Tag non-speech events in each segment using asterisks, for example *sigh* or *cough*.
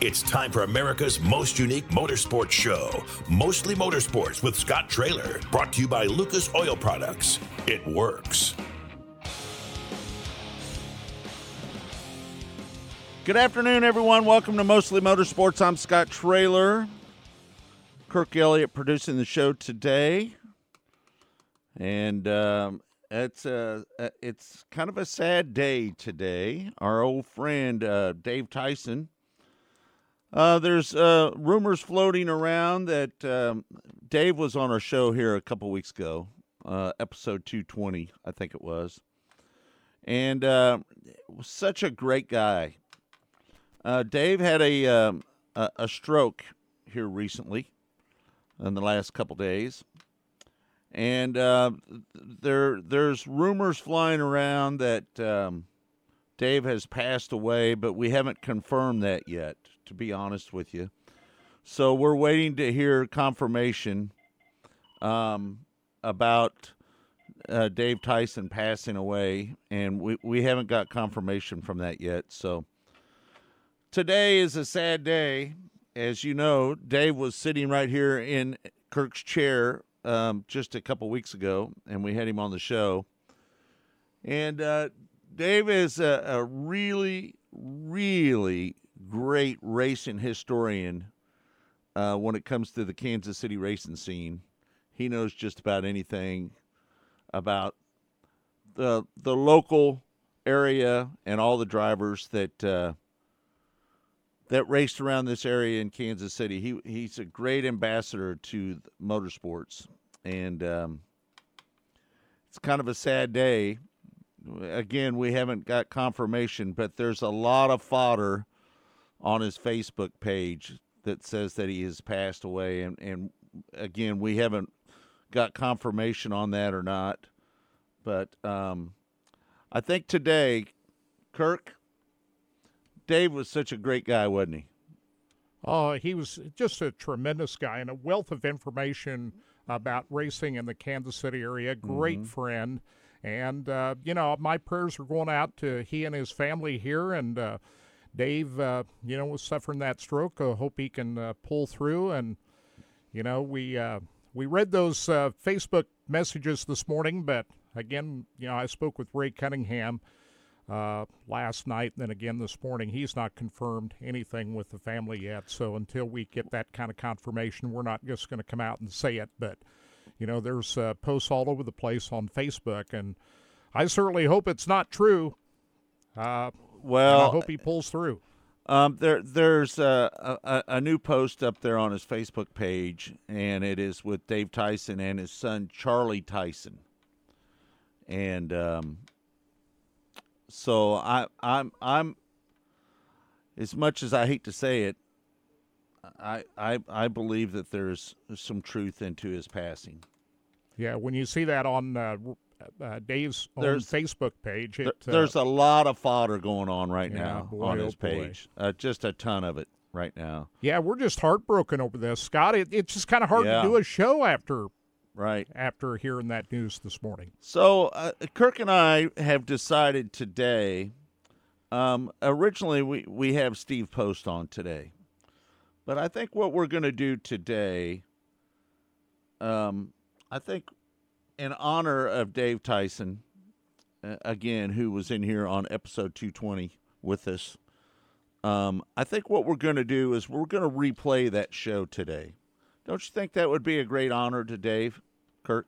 It's time for America's most unique motorsports show, Mostly Motorsports with Scott Traylor, brought to you by Lucas Oil Products. It works. Good afternoon, everyone. Welcome to Mostly Motorsports. I'm Scott Traylor. Kirk Elliott producing the show today, and um, it's a it's kind of a sad day today. Our old friend uh, Dave Tyson uh, there's uh, rumors floating around that um, Dave was on our show here a couple weeks ago, uh, episode 220, I think it was, and uh, was such a great guy. Uh, Dave had a, um, a, a stroke here recently, in the last couple days, and uh, there there's rumors flying around that um, Dave has passed away, but we haven't confirmed that yet to be honest with you. So we're waiting to hear confirmation um, about uh, Dave Tyson passing away, and we, we haven't got confirmation from that yet. So today is a sad day. As you know, Dave was sitting right here in Kirk's chair um, just a couple weeks ago, and we had him on the show. And uh, Dave is a, a really, really great racing historian uh, when it comes to the Kansas City racing scene. He knows just about anything about the the local area and all the drivers that uh, that raced around this area in Kansas City. He he's a great ambassador to motorsports, and um, it's kind of a sad day. Again, we haven't got confirmation, but there's a lot of fodder on his Facebook page that says that he has passed away. And, and again, we haven't got confirmation on that or not. But um, I think today, Kirk, Dave was such a great guy, wasn't he? Oh, he was just a tremendous guy and a wealth of information about racing in the Kansas City area. Great mm-hmm. friend. And, uh, you know, my prayers are going out to he and his family here. And, uh, Dave, uh, you know, was suffering that stroke. I hope he can uh, pull through. And you know, we uh, we read those uh, Facebook messages this morning, but again, you know, I spoke with Ray Cunningham uh, last night, and then again this morning. He's not confirmed anything with the family yet. So until we get that kind of confirmation, we're not just going to come out and say it. But you know, there's uh, posts all over the place on Facebook, and I certainly hope it's not true. Uh, well, and I hope he pulls through. Um, there, there's a, a, a, new post up there on his Facebook page, and it is with Dave Tyson and his son Charlie Tyson. And um, so I, I'm, I'm, as much as I hate to say it, I, I, I believe that there's some truth into his passing. Yeah, when you see that on uh, uh, Dave's there's, Facebook page. It, there's uh, a lot of fodder going on right yeah, now boy, on his oh page. Uh, just a ton of it right now. Yeah, we're just heartbroken over this, Scott. It, it's just kind of hard yeah. to do a show after right after hearing that news this morning. So uh, Kirk and I have decided today. Um, originally, we we have Steve Post on today, but I think what we're going to do today. Um, I think in honor of Dave Tyson, uh, again, who was in here on episode 220 with us, um, I think what we're going to do is we're going to replay that show today. Don't you think that would be a great honor to Dave, Kurt?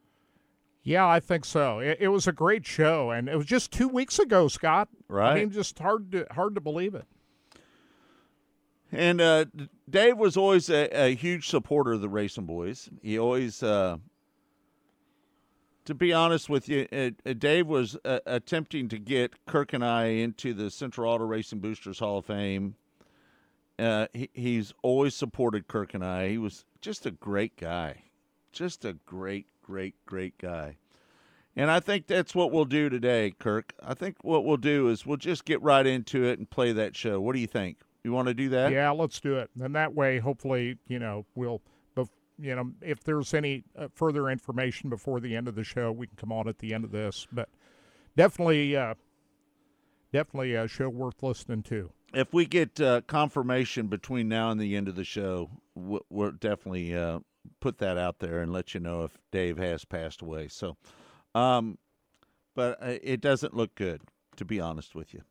Yeah, I think so. It, it was a great show, and it was just two weeks ago, Scott. Right. I mean, just hard to hard to believe it. And uh, Dave was always a, a, huge supporter of the Racing Boys. He always uh, to be honest with you, uh, uh, Dave was uh, attempting to get Kirk and I into the Central Auto Racing Boosters Hall of Fame. Uh, he, he's always supported Kirk and I. He was just a great guy, just a great, great, great guy. And I think that's what we'll do today, Kirk. I think what we'll do is we'll just get right into it and play that show. What do you think? You want to do that? Yeah, let's do it. And that way, hopefully, you know, we'll you know, if there's any uh, further information before the end of the show, we can come on at the end of this. But definitely, uh, definitely a show worth listening to. if we get uh, confirmation between now and the end of the show, we'll, definitely uh, put that out there and let you know if Dave has passed away. So, um, but uh, it doesn't look good, to be honest with you.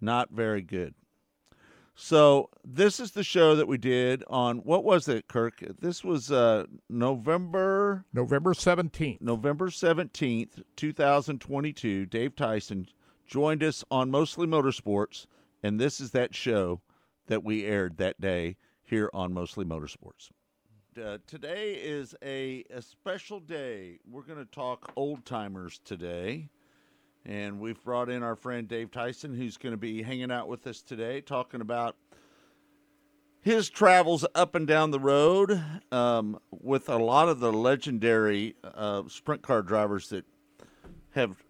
Not very good. So this is the show that we did on what was it, Kirk? This was uh, November November 17th. November 17th, 2022. Dave Tyson joined us on Mostly Motorsports, and this is that show that we aired that day here on Mostly Motorsports. Uh, today is a, a special day. We're going to talk old timers today. And we've brought in our friend Dave Tyson, who's going to be hanging out with us today, talking about his travels up and down the road um, with a lot of the legendary uh, sprint car drivers that have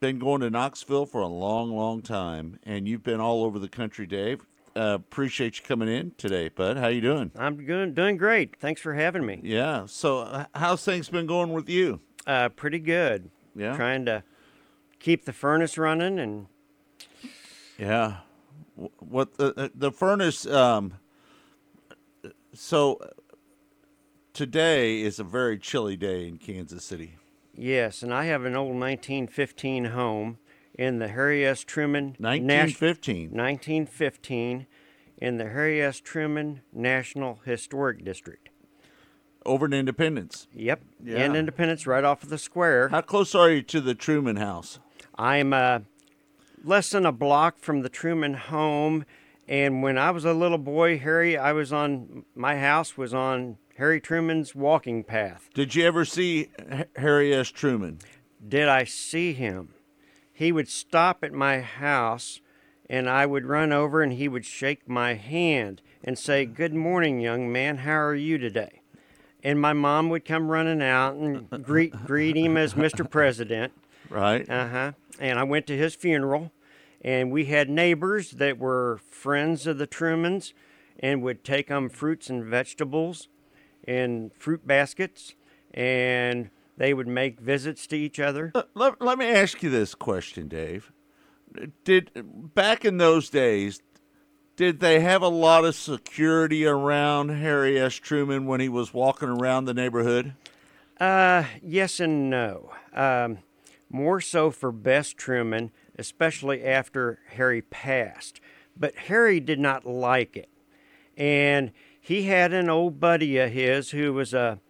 been going to Knoxville for a long, long time. And you've been all over the country, Dave. Uh, appreciate you coming in today, bud. How you doing? I'm doing doing great. Thanks for having me. Yeah. So, uh, how's things been going with you? Uh, pretty good. Yeah. Trying to keep the furnace running and Yeah. What the the furnace? Um, so uh, today is a very chilly day in Kansas City. yes, and I have an old 1915 home in the Harry S. Truman Nas- 1915. 1915 in the Harry S. Truman National Historic District. over in Independence. Yep, Yeah. in Independence, right off of the square. How close are you to the Truman House? I'm uh, less than a block from the Truman home, and when I was a little boy, Harry, I was on my house was on Harry Truman's walking path. Did you ever see Harry S. Truman? Did I see him? He would stop at my house, and I would run over, and he would shake my hand and say, "Good morning, young man. How are you today?" And my mom would come running out and greet greet him as Mr. President. Right. Uh huh. And I went to his funeral, and we had neighbors that were friends of the Trumans, and would take them fruits and vegetables, and fruit baskets, and they would make visits to each other. Uh, let, let me ask you this question, Dave. Did back in those days, did they have a lot of security around Harry S. Truman when he was walking around the neighborhood? Uh, yes and no. Um, more so for Bess Truman, especially after Harry passed. But Harry did not like it. And he had an old buddy of his who was a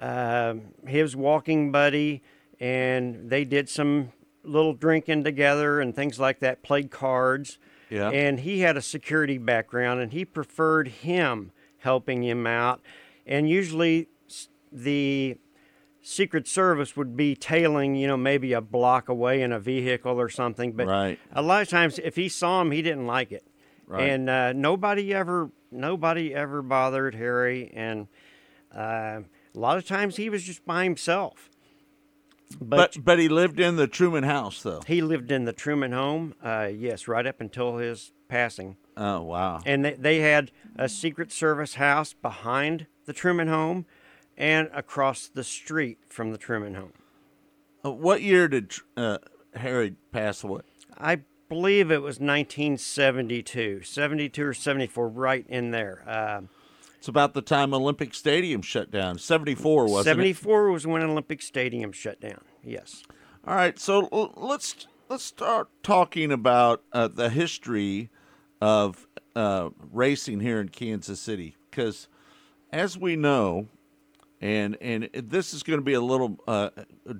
uh, his walking buddy, and they did some little drinking together and things like that, played cards. Yeah. And he had a security background, and he preferred him helping him out. And usually, the Secret Service would be tailing, you know, maybe a block away in a vehicle or something. But Right. a lot of times, if he saw him, he didn't like it. Right. And uh, nobody ever, nobody ever bothered Harry. And uh, a lot of times, he was just by himself. But, But but he lived in the Truman House though. he lived in the Truman home, uh, yes, right up until his passing. Oh wow. And they, they had a Secret Service house behind the Truman home and across the street from the Truman home. Uh, what year did uh, Harry pass away? I believe it was 1972, 72 or 74, right in there. Uh, It's about the time Olympic Stadium shut down. Seventy four wasn't it? 74 was when Olympic Stadium shut down. Yes. All right, so l- let's let's start talking about uh, the history of uh, racing here in Kansas City, because as we know, and and this is going to be a little uh,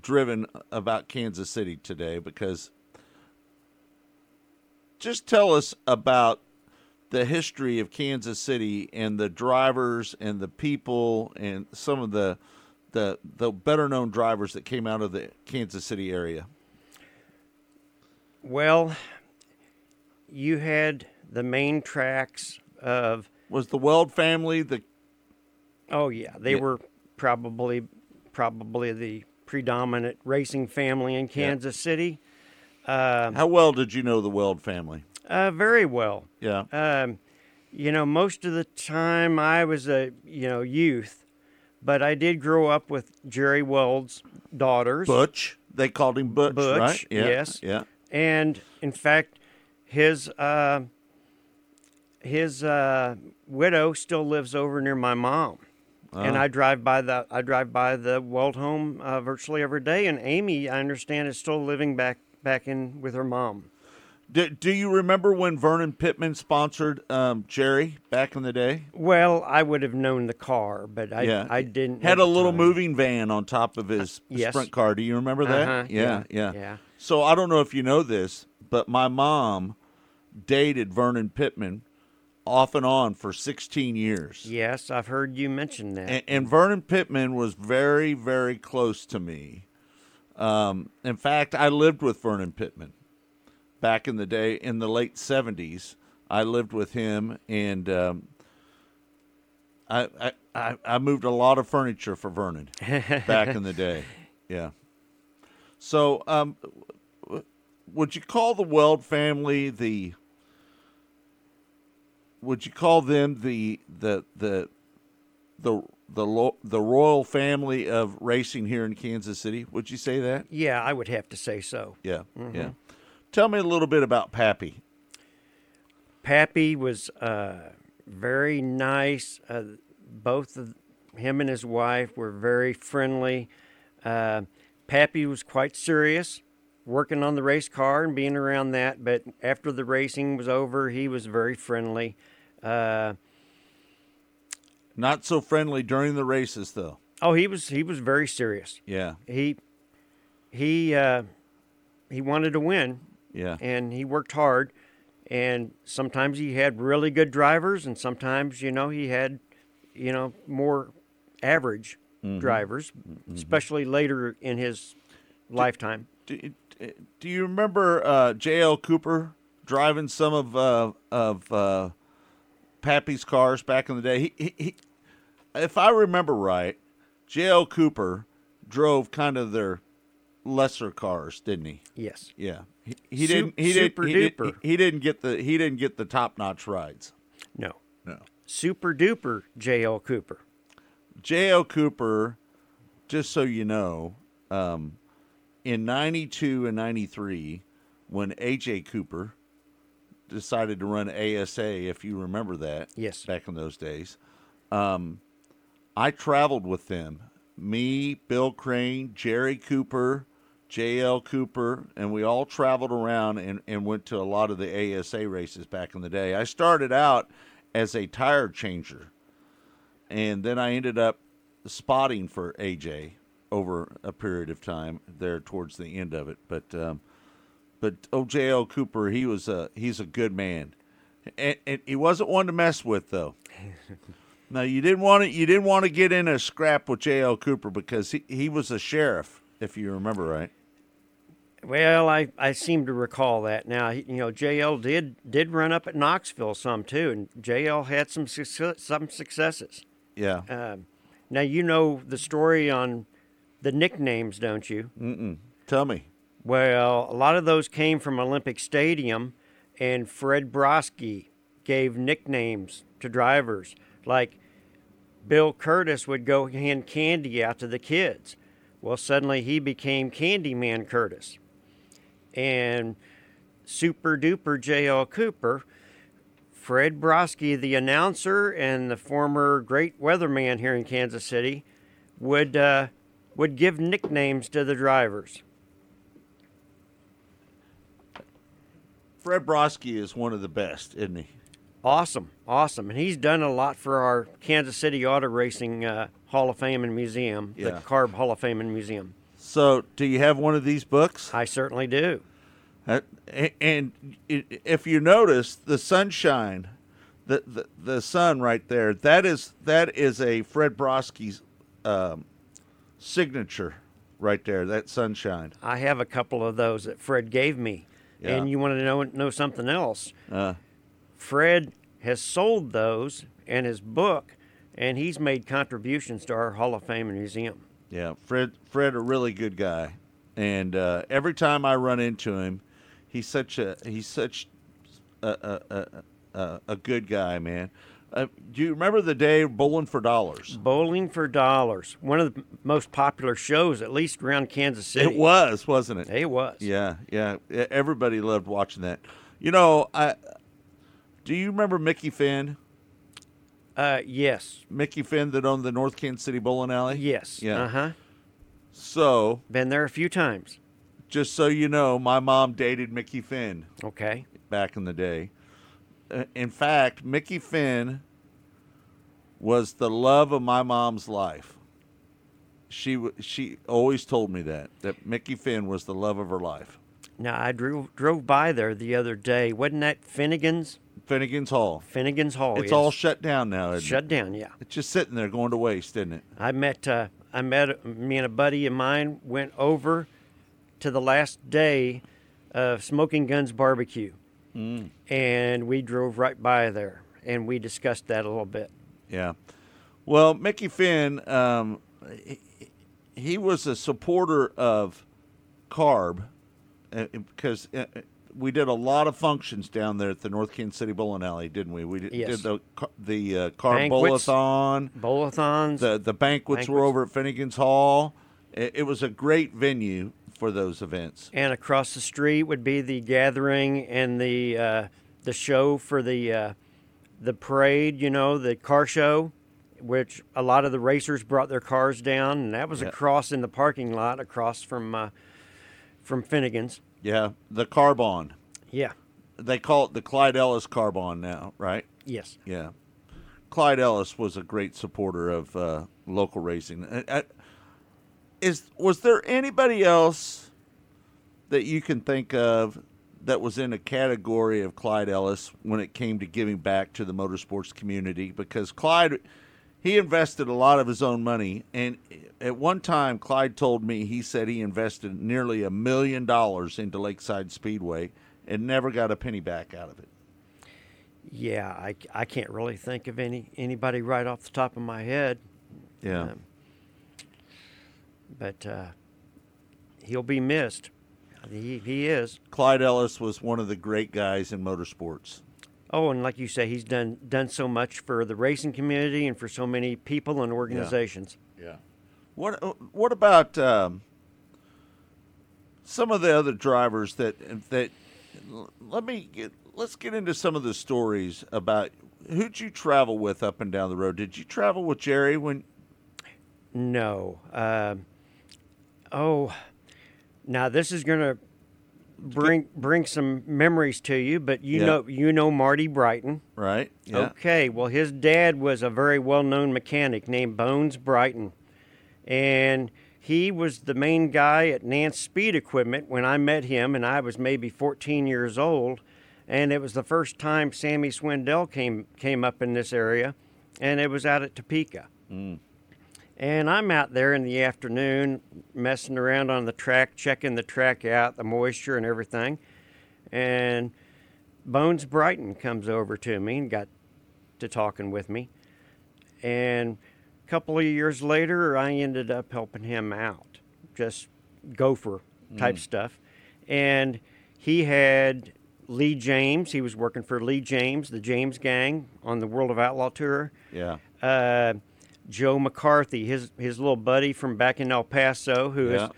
driven about Kansas City today, because just tell us about the history of Kansas City and the drivers and the people and some of the the the better known drivers that came out of the Kansas City area. Well, you had the main tracks of Was the Weld family the Oh yeah, they Yeah. were probably probably the predominant racing family in Kansas City. how well did you know the Weld family? Uh, very well. Yeah. Um, you know, most of the time I was a you know youth, but I did grow up with Jerry Weld's daughters. Butch. They called him Butch, Butch, right? Yeah. yes. Yeah. And in fact, his uh, his uh, widow still lives over near my mom, and I drive by the I drive by the Weld home uh, virtually every day. And Amy, I understand, is still living back back in with her mom. Do, do you remember when Vernon Pittman sponsored um, Jerry back in the day? Well, I would have known the car, but I yeah, I didn't Had a little time. moving van on top of his yes. sprint car. Do you remember that? Uh-huh, yeah, yeah, yeah, yeah. So I don't know if you know this, but my mom dated Vernon Pittman off and on for 16 years. Yes, I've heard you mention that. and, and Vernon Pittman was very, very close to me. Um, in fact, I lived with Vernon Pittman back in the day in the late '70s. I lived with him, and um, I, I I I moved a lot of furniture for Vernon back in the day. *laughs* Yeah. So, um, would you call the Weld family the? Would you call them the the the the the lo- the royal family of racing here in Kansas City? Would you say that? yeah, I would have to say so. Yeah, yeah. Tell me a little bit about Pappy. Pappy was uh, very nice. Uh, both of him and his wife were very friendly. Uh, Pappy was quite serious, working on the race car and being around that. But after the racing was over, he was very friendly. Uh, Not so friendly during the races, though. oh, he was he was very serious. Yeah, He he uh, he wanted to win, yeah, and he worked hard. And sometimes he had really good drivers, and sometimes you know he had, you know, more average drivers, especially later in his lifetime. do, do you remember uh, J.L. Cooper driving some of uh, of uh, Pappy's cars back in the day? He, he, he, if I remember right, J.L. Cooper drove kind of their lesser cars, didn't he? Yes. Yeah, he, he Sup- didn't. He super didn't. He, duper. didn't- he didn't get the. He didn't get the top notch rides. No. No. Super duper J.L. Cooper. J.L. Cooper, just so you know, um, in 92 and 93, when A.J. Cooper decided to run ASA, if you remember that, Yes. back in those days, um, I traveled with them. Me, Bill Crane, Jerry Cooper, J.L. Cooper, and we all traveled around and, and went to a lot of the ASA races back in the day. I started out as a tire changer and then I ended up spotting for AJ over a period of time there towards the end of it. But um, but OJL Cooper, he was a he's a good man, and, and he wasn't one to mess with though. *laughs* now you didn't want to you didn't want to get in a scrap with JL Cooper because he, he was a sheriff, if you remember right. Well, I, I seem to recall that now. You know, JL did did run up at Knoxville some too, and JL had some success, some successes. Yeah. Um, now you know the story on the nicknames, don't you? Mm-mm. Tell me. Well, a lot of those came from Olympic Stadium, and Fred Broski gave nicknames to drivers. Like Bill Curtis would go hand candy out to the kids. Well, suddenly he became Candyman Curtis. And Super Duper J.L. Cooper, Fred Broski, the announcer and the former great weatherman here in Kansas City, would uh, would give nicknames to the drivers. Fred Broski is one of the best, isn't he? Awesome, awesome, and he's done a lot for our Kansas City Auto Racing uh, Hall of Fame and Museum, Yeah. the Carb Hall of Fame and Museum. So, do you have one of these books? I certainly do. Uh, and if you notice the sunshine, the, the the sun right there, that is that is a Fred Broski's um, signature right there. That sunshine. I have a couple of those that Fred gave me. Yeah. And you want to know know something else? Uh, Fred has sold those and his book, and he's made contributions to our Hall of Fame and Museum. yeah, Fred Fred a really good guy, and uh, every time I run into him, he's such a he's such a a, a, a, a good guy, man. Uh, do you remember the day bowling for dollars? Bowling for Dollars, one of the most popular shows, at least around Kansas City. It was, wasn't it? It was. Yeah, yeah. Everybody loved watching that. You know, I do you remember Mickey Finn? Uh, yes, Mickey Finn that owned the North Kansas City Bowling Alley? yes. Yeah. Uh huh. So, Been there a few times. just so you know, my mom dated Mickey Finn Okay. back in the day. Uh, In fact, Mickey Finn was the love of my mom's life. She she always told me that that Mickey Finn was the love of her life. Now I drove drove by there the other day. Wasn't that Finnegan's? Finnegan's Hall. Finnegan's Hall. It's yes. all shut down now. Isn't shut it? down. Yeah. It's just sitting there going to waste, isn't it? I met uh, I met me and a buddy of mine went over to the last day of Smoking Guns Barbecue, and we drove right by there and we discussed that a little bit. Yeah. Well, Mickey Finn, um, he, he was a supporter of carb uh, because uh, we did a lot of functions down there at the North Kansas City Bowling Alley, didn't we? We did, Yes. did the the uh, carb Banquets. bowl-a-thon. Bowlathons. The the banquets, were over at Finnegan's Hall. It, it was a great venue for those events. and across the street would be the gathering and the uh, the show for the uh, the parade. You know, the car show, which a lot of the racers brought their cars down, and that was Yeah. across in the parking lot, across from uh, from Finnegan's. Yeah, the Carbon. Yeah. They call it the Clyde Ellis Carbon now, right? Yes. Yeah. Clyde Ellis was a great supporter of uh, local racing. Uh, uh, Is was there anybody else that you can think of that was in a category of Clyde Ellis when it came to giving back to the motorsports community? Because Clyde, he invested a lot of his own money, and at one time, Clyde told me he said he invested nearly a million dollars into Lakeside Speedway and never got a penny back out of it. Yeah. I, I can't really think of any anybody right off the top of my head, Yeah. Um, but uh, he'll be missed. He he is. Clyde Ellis was one of the great guys in motorsports. Oh, and like you say, he's done done so much for the racing community and for so many people and organizations. Yeah. What uh, What about um, some of the other drivers that that? Let me get. Let's get into some of the stories about who'd you travel with up and down the road. Did you travel with Jerry when? No. Um oh, now this is gonna bring bring some memories to you, but you Yeah. know you know Marty Brighton. Right. Yeah. Okay, well, his dad was a very well known mechanic named Bones Brighton. And he was the main guy at Nance Speed Equipment when I met him, and I was maybe 14 years old. And it was the first time Sammy Swindell came, came up in this area, and it was out at Topeka. Mm. And I'm out there in the afternoon messing around on the track, checking the track out, the moisture and everything. And Bones Brighton comes over to me and got to talking with me. And a couple of years later, I ended up helping him out, just gopher type stuff. And he had Lee James. He was working for Lee James, the James Gang, on the World of Outlaw tour. Yeah. Uh, Joe McCarthy, his his little buddy from back in El Paso, who has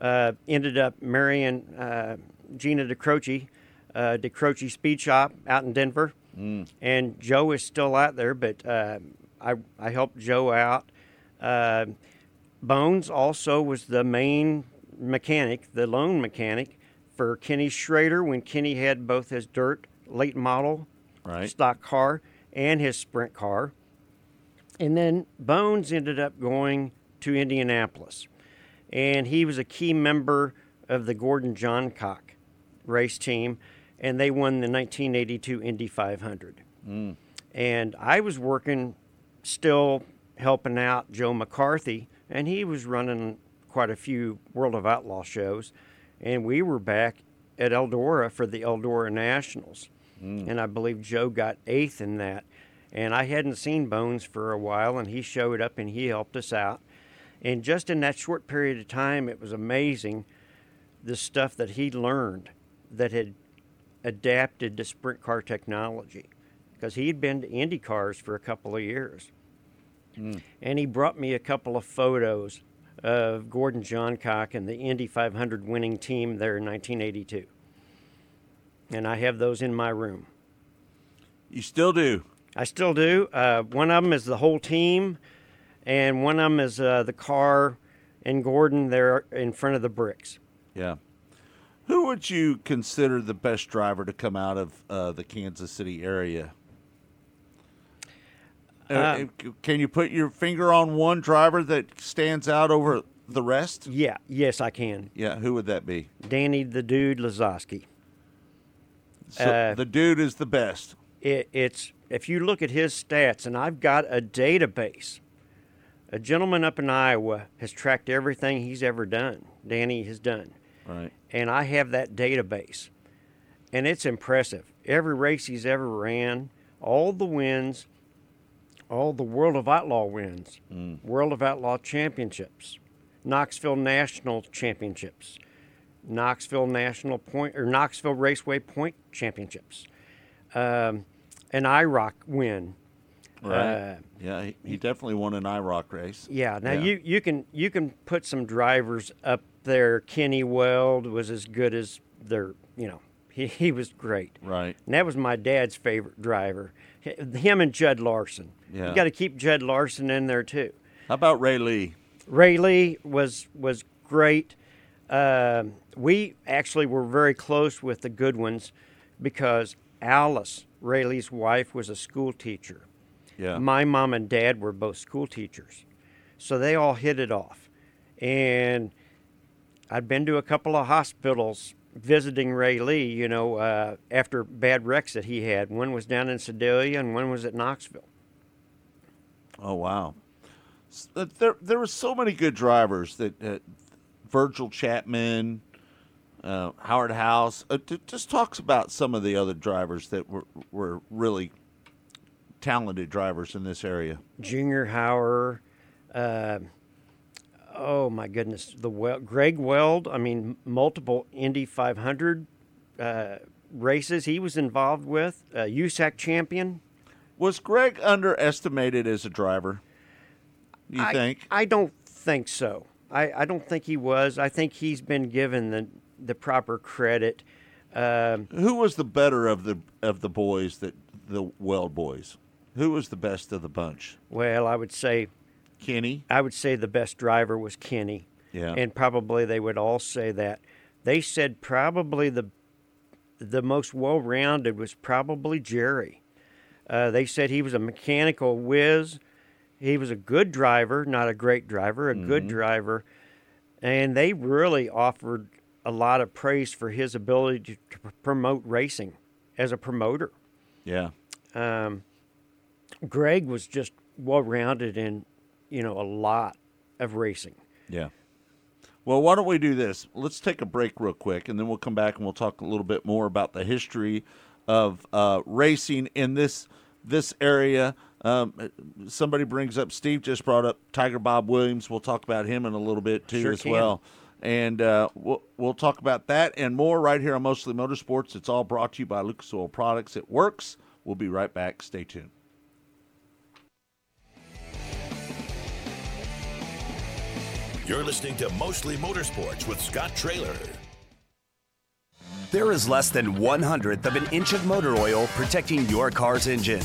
uh, ended up marrying uh, Gina DeCroce, uh, DeCroce Speed Shop out in Denver. And Joe is still out there, but uh, I I helped Joe out. Uh, Bones also was the main mechanic, the lone mechanic for Kenny Schrader when Kenny had both his dirt late model Right. stock car and his sprint car. And then Bones ended up going to Indianapolis. And he was a key member of the Gordon Johncock race team, and they won the 1982 Indy 500. Mm. And I was working, still helping out Joe McCarthy, and he was running quite a few World of Outlaw shows. And we were back at Eldora for the Eldora Nationals. Mm. And I believe Joe got eighth in that. And I hadn't seen Bones for a while, and he showed up and he helped us out. And just in that short period of time, it was amazing the stuff that he learned that had adapted to sprint car technology because he'd been to Indy cars for a couple of years. Hmm. And he brought me a couple of photos of Gordon Johncock and the Indy 500 winning team there in 1982. and I have those in my room. You still do. I still do. Uh, one of them is the whole team, and one of them is uh, the car and Gordon there in front of the bricks. Yeah. Who would you consider the best driver to come out of uh, the Kansas City area? Uh, Uh, can you put your finger on one driver that stands out over the rest? Yeah, yes, I can. Yeah, who would that be? Danny the Dude Lasoski. So Uh, the dude is the best. It, it's if you look at his stats, and I've got a database. A gentleman up in Iowa has tracked everything he's ever done. Danny has done, Right. and I have that database, and it's impressive. Every race he's ever ran, all the wins, all the World of Outlaw wins, World of Outlaw championships, Knoxville National championships, Knoxville National Point or Knoxville Raceway Point championships, um, an IROC win. Right. Uh, yeah, he, he definitely won an IROC race. yeah. Now Yeah. you you can you can put some drivers up there. Kenny Weld was as good as their you know he, *laughs* he was great. Right. And that was my dad's favorite driver. Him and Jud Larson. Yeah. You got to keep Jud Larson in there too. How about Ray Lee? Ray Lee was was great. Um we actually were very close with the Goodwins because Alice Ray Lee's wife was a school teacher. Yeah. My mom and dad were both school teachers, so they all hit it off. And I'd been to a couple of hospitals visiting Ray Lee. You know, uh, after bad wrecks that he had. One was down in Sedalia, and one was at Knoxville. Oh wow. Uh, There there were so many good drivers that uh, Virgil Chapman, uh, Howard House. Uh, t- just talks about some of the other drivers that were were really talented drivers in this area. Junior Howard. Uh, oh my goodness, the well, Greg Weld. I mean, multiple Indy 500 uh, races he was involved with. Uh, USAC champion. Was Greg underestimated as a driver? You I, think? I don't think so. I, I don't think he was. I think he's been given the the proper credit. Um, Who was the better of the of the boys that the Weld boys? Who was the best of the bunch? well, I would say Kenny. I would say the best driver was Kenny. Yeah. And probably they would all say that. They said probably the the most well rounded was probably Jerry. Uh, they said he was a mechanical whiz. He was a good driver, not a great driver, a good driver. And they really offered a lot of praise for his ability to, to promote racing as a promoter. Yeah. Um, Greg was just well rounded in, you know, a lot of racing. Yeah. Well, why don't we do this? Let's take a break real quick, and then we'll come back and we'll talk a little bit more about the history of uh, racing in this this area. Um, somebody brings up Steve just brought up Tiger Bob Williams. We'll talk about him in a little bit too Sure as can. well, and uh, we'll we'll talk about that and more right here on Mostly Motorsports. It's all brought to you by Lucas Oil Products. It works. We'll be right back. Stay tuned. You're listening to Mostly Motorsports with Scott Traylor. There is less than one hundredth of an inch of motor oil protecting your car's engine.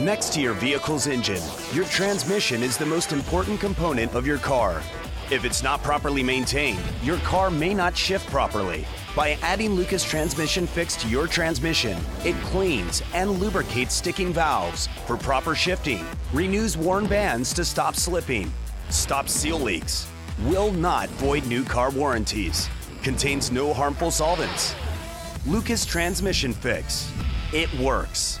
Next to your vehicle's engine, your transmission is the most important component of your car. If it's not properly maintained, your car may not shift properly. By adding Lucas Transmission Fix to your transmission, it cleans and lubricates sticking valves for proper shifting, renews worn bands to stop slipping, stops seal leaks, will not void new car warranties, contains no harmful solvents. Lucas Transmission Fix. It works.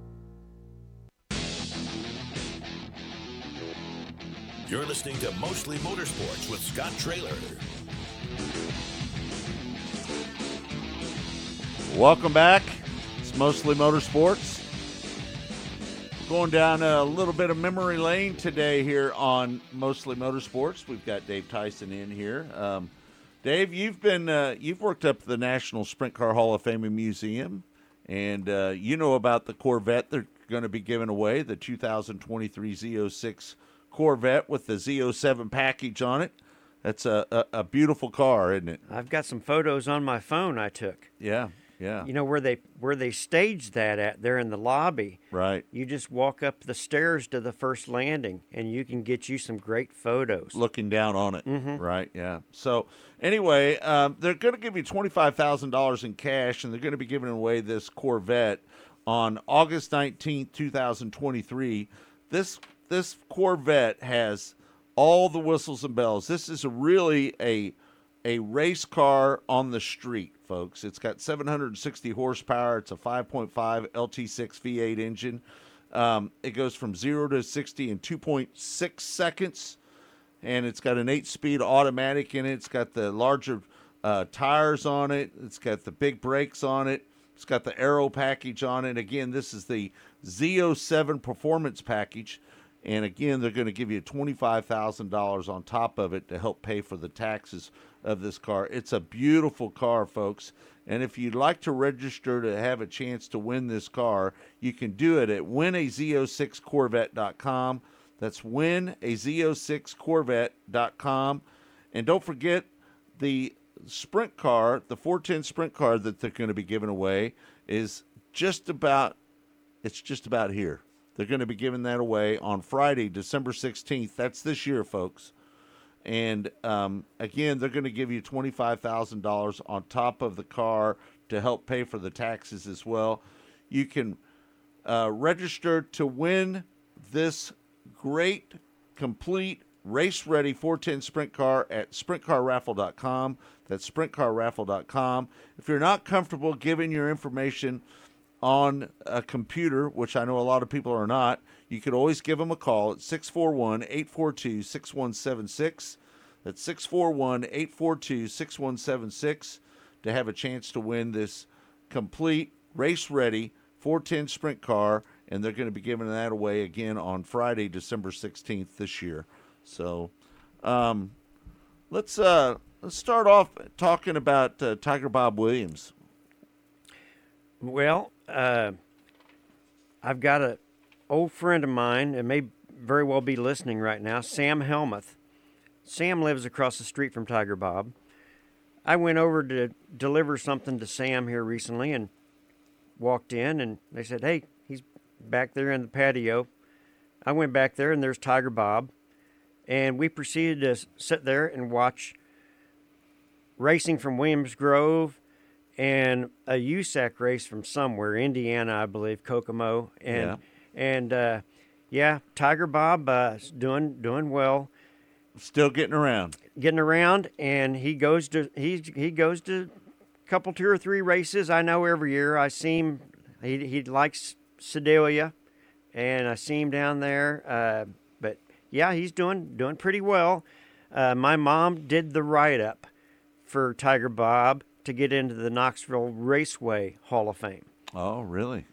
You're listening to Mostly Motorsports with Scott Traylor. Welcome back. It's mostly motorsports. Going down a little bit of memory lane today here on Mostly Motorsports. We've got Dave Tyson in here. Um, Dave, you've been uh, you've worked up the National Sprint Car Hall of Fame and Museum, and uh, you know about the Corvette they're going to be giving away, the 2023 Z06 Corvette with the Z07 package on it. That's a, a, a beautiful car, isn't it? I've got some photos on my phone I took. Yeah, yeah. You know where they where they staged that at? They're in the lobby. Right. You just walk up the stairs to the first landing, and you can get you some great photos. Looking down on it. Mhm. Right. Yeah. So anyway, um, they're going to give you twenty five thousand dollars in cash, and they're going to be giving away this Corvette on August nineteenth, two thousand twenty three. This this Corvette has all the whistles and bells. This is really a a race car on the street, folks. It's got 760 horsepower. It's a 5.5 LT6 V8 engine. Um, it goes from zero to 60 in 2.6 seconds, and it's got an eight-speed automatic in it. It's got the larger uh, tires on it. It's got the big brakes on it. It's got the aero package on it. Again, this is the Z07 performance package. And again, they're going to give you $25,000 on top of it to help pay for the taxes of this car. It's a beautiful car, folks. And if you'd like to register to have a chance to win this car, you can do it at winaz06corvette.com. That's winaz06corvette.com. And don't forget the sprint car, the 410 sprint car that they're going to be giving away is just about it's just about here. They're going to be giving that away on Friday, December 16th. That's this year, folks. And um, again, they're going to give you $25,000 on top of the car to help pay for the taxes as well. You can uh, register to win this great, complete, race ready 410 sprint car at sprintcarraffle.com. That's sprintcarraffle.com. If you're not comfortable giving your information on a computer, which I know a lot of people are not, you could always give them a call at 641 842 6176. That's 641 842 6176 to have a chance to win this complete race ready 410 sprint car. And they're going to be giving that away again on Friday, December 16th this year. So um, let's, uh, let's start off talking about uh, Tiger Bob Williams. Well, uh, I've got an old friend of mine, and may very well be listening right now, Sam Helmuth. Sam lives across the street from Tiger Bob. I went over to deliver something to Sam here recently and walked in, and they said, Hey, he's back there in the patio. I went back there, and there's Tiger Bob. And we proceeded to sit there and watch racing from Williams Grove and a USAC race from somewhere, Indiana, I believe, Kokomo. And Yeah. and uh, yeah, Tiger Bob uh, is doing doing well Still getting around. getting around and he goes to he he goes to a couple two or three races I know every year. I see him he he likes Sedalia and I see him down there. Uh, but yeah, he's doing doing pretty well. Uh, my mom did the write up for Tiger Bob to get into the Knoxville Raceway Hall of Fame. Oh, really?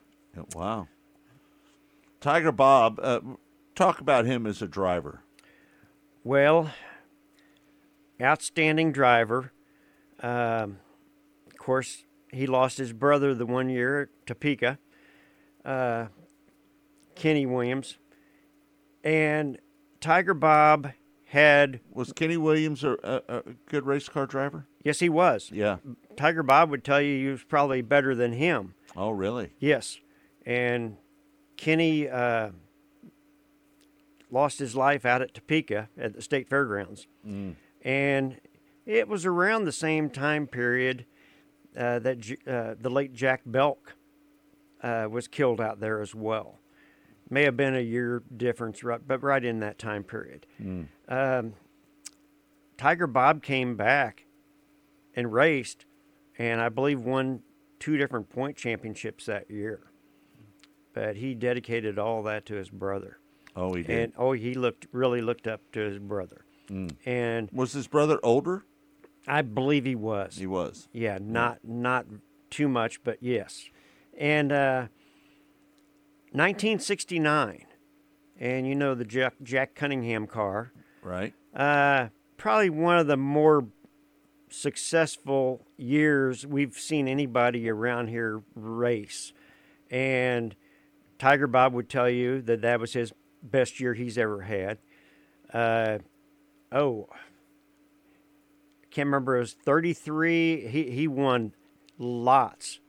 Wow. Tiger Bob, uh, talk about him as a driver. Well, outstanding driver. Um, of course, he lost his brother the one year at Topeka, uh, Kenny Williams. And Tiger Bob had. Was Kenny Williams a, a, a good race car driver? Yes, he was. Yeah. Tiger Bob would tell you he was probably better than him. Oh, really? Yes. And Kenny uh, lost his life out at Topeka at the state fairgrounds. Mm. And it was around the same time period uh, that uh, the late Jack Belk uh, was killed out there as well. May have been a year difference, right, but right in that time period. Mm. Um, Tiger Bob came back and raced, and I believe won two different point championships that year. But he dedicated all that to his brother. Oh, he did. And oh, he looked really looked up to his brother. Mm. And Was his brother older? I believe he was. He was. Yeah, not not too much, but yes. And uh, 1969, and you know the Jack, Jack Cunningham car. Right. Uh, probably one of the more successful years we've seen anybody around here race. And Tiger Bob would tell you that that was his best year he's ever had. Uh, oh, can't remember. It was 33. He, he won lots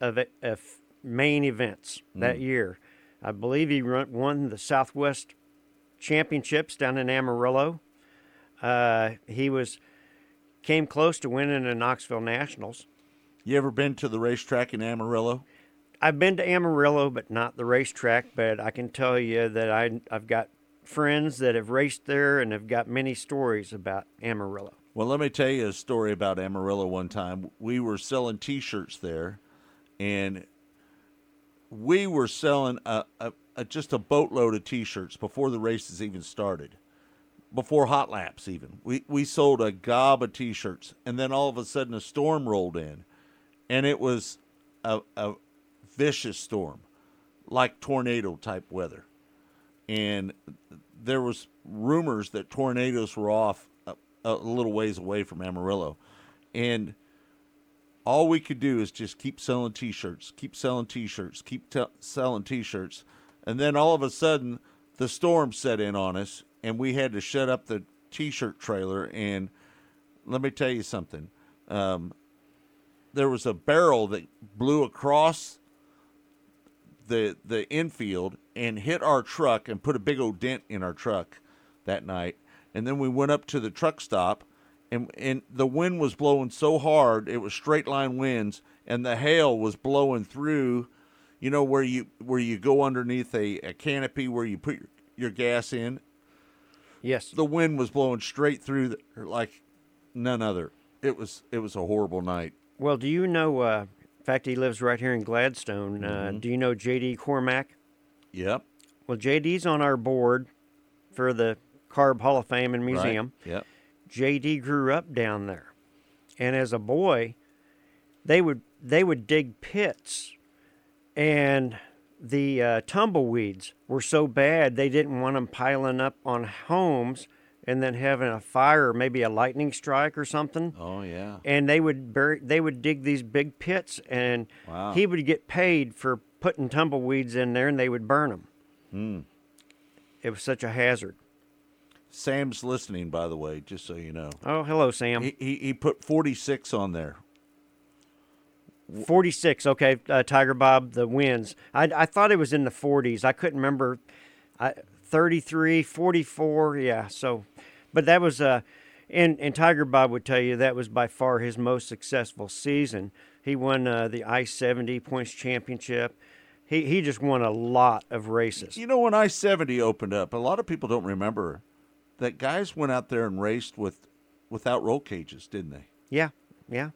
of, of main events that Mm. year. I believe he run, won the Southwest Championships down in Amarillo. Uh, he was came close to winning the Knoxville Nationals. You ever been to the racetrack in Amarillo? I've been to Amarillo, but not the racetrack. But I can tell you that I I've got friends that have raced there and have got many stories about Amarillo. Well, let me tell you a story about Amarillo one time. We were selling t shirts there, and we were selling a, a, a, just a boatload of t shirts before the races even started, before hot laps even. We, we sold a gob of t shirts, and then all of a sudden a storm rolled in, and it was a, a vicious storm, like tornado type weather. And there was rumors that tornadoes were off a, a little ways away from Amarillo, and all we could do is just keep selling T-shirts, keep selling T-shirts, keep t- selling T-shirts, and then all of a sudden the storm set in on us, and we had to shut up the T-shirt trailer. And let me tell you something: um, there was a barrel that blew across the the infield and hit our truck and put a big old dent in our truck that night. And then we went up to the truck stop and and the wind was blowing so hard, it was straight line winds and the hail was blowing through. You know where you where you go underneath a, a canopy where you put your, your gas in. Yes. The wind was blowing straight through the, like none other. It was it was a horrible night. Well, do you know? Uh, in fact, he lives right here in Gladstone. Uh, Mhm. do you know J.D. Cormack? Yep. Well, JD's on our board for the Carb Hall of Fame and museum Right. Museum. Yep. JD grew up down there, and as a boy, they would they would dig pits, and the uh, tumbleweeds were so bad they didn't want them piling up on homes and then having a fire, maybe a lightning strike or something. Oh yeah. And they would bury, they would dig these big pits, and Wow. he would get paid for putting tumbleweeds in there, and they would burn them. Hmm. It was such a hazard. Sam's listening, by the way, just so you know. Oh, hello, Sam. He he, he put forty six on there. 46 okay uh, tiger bob the wins I, I thought it was in the 40s i couldn't remember I, 33 44 yeah so but that was uh and, and tiger bob would tell you that was by far his most successful season he won uh, the i-70 points championship he, he just won a lot of races You know, when I seventy opened up, a lot of people don't remember that guys went out there and raced with without roll cages, didn't they? yeah yeah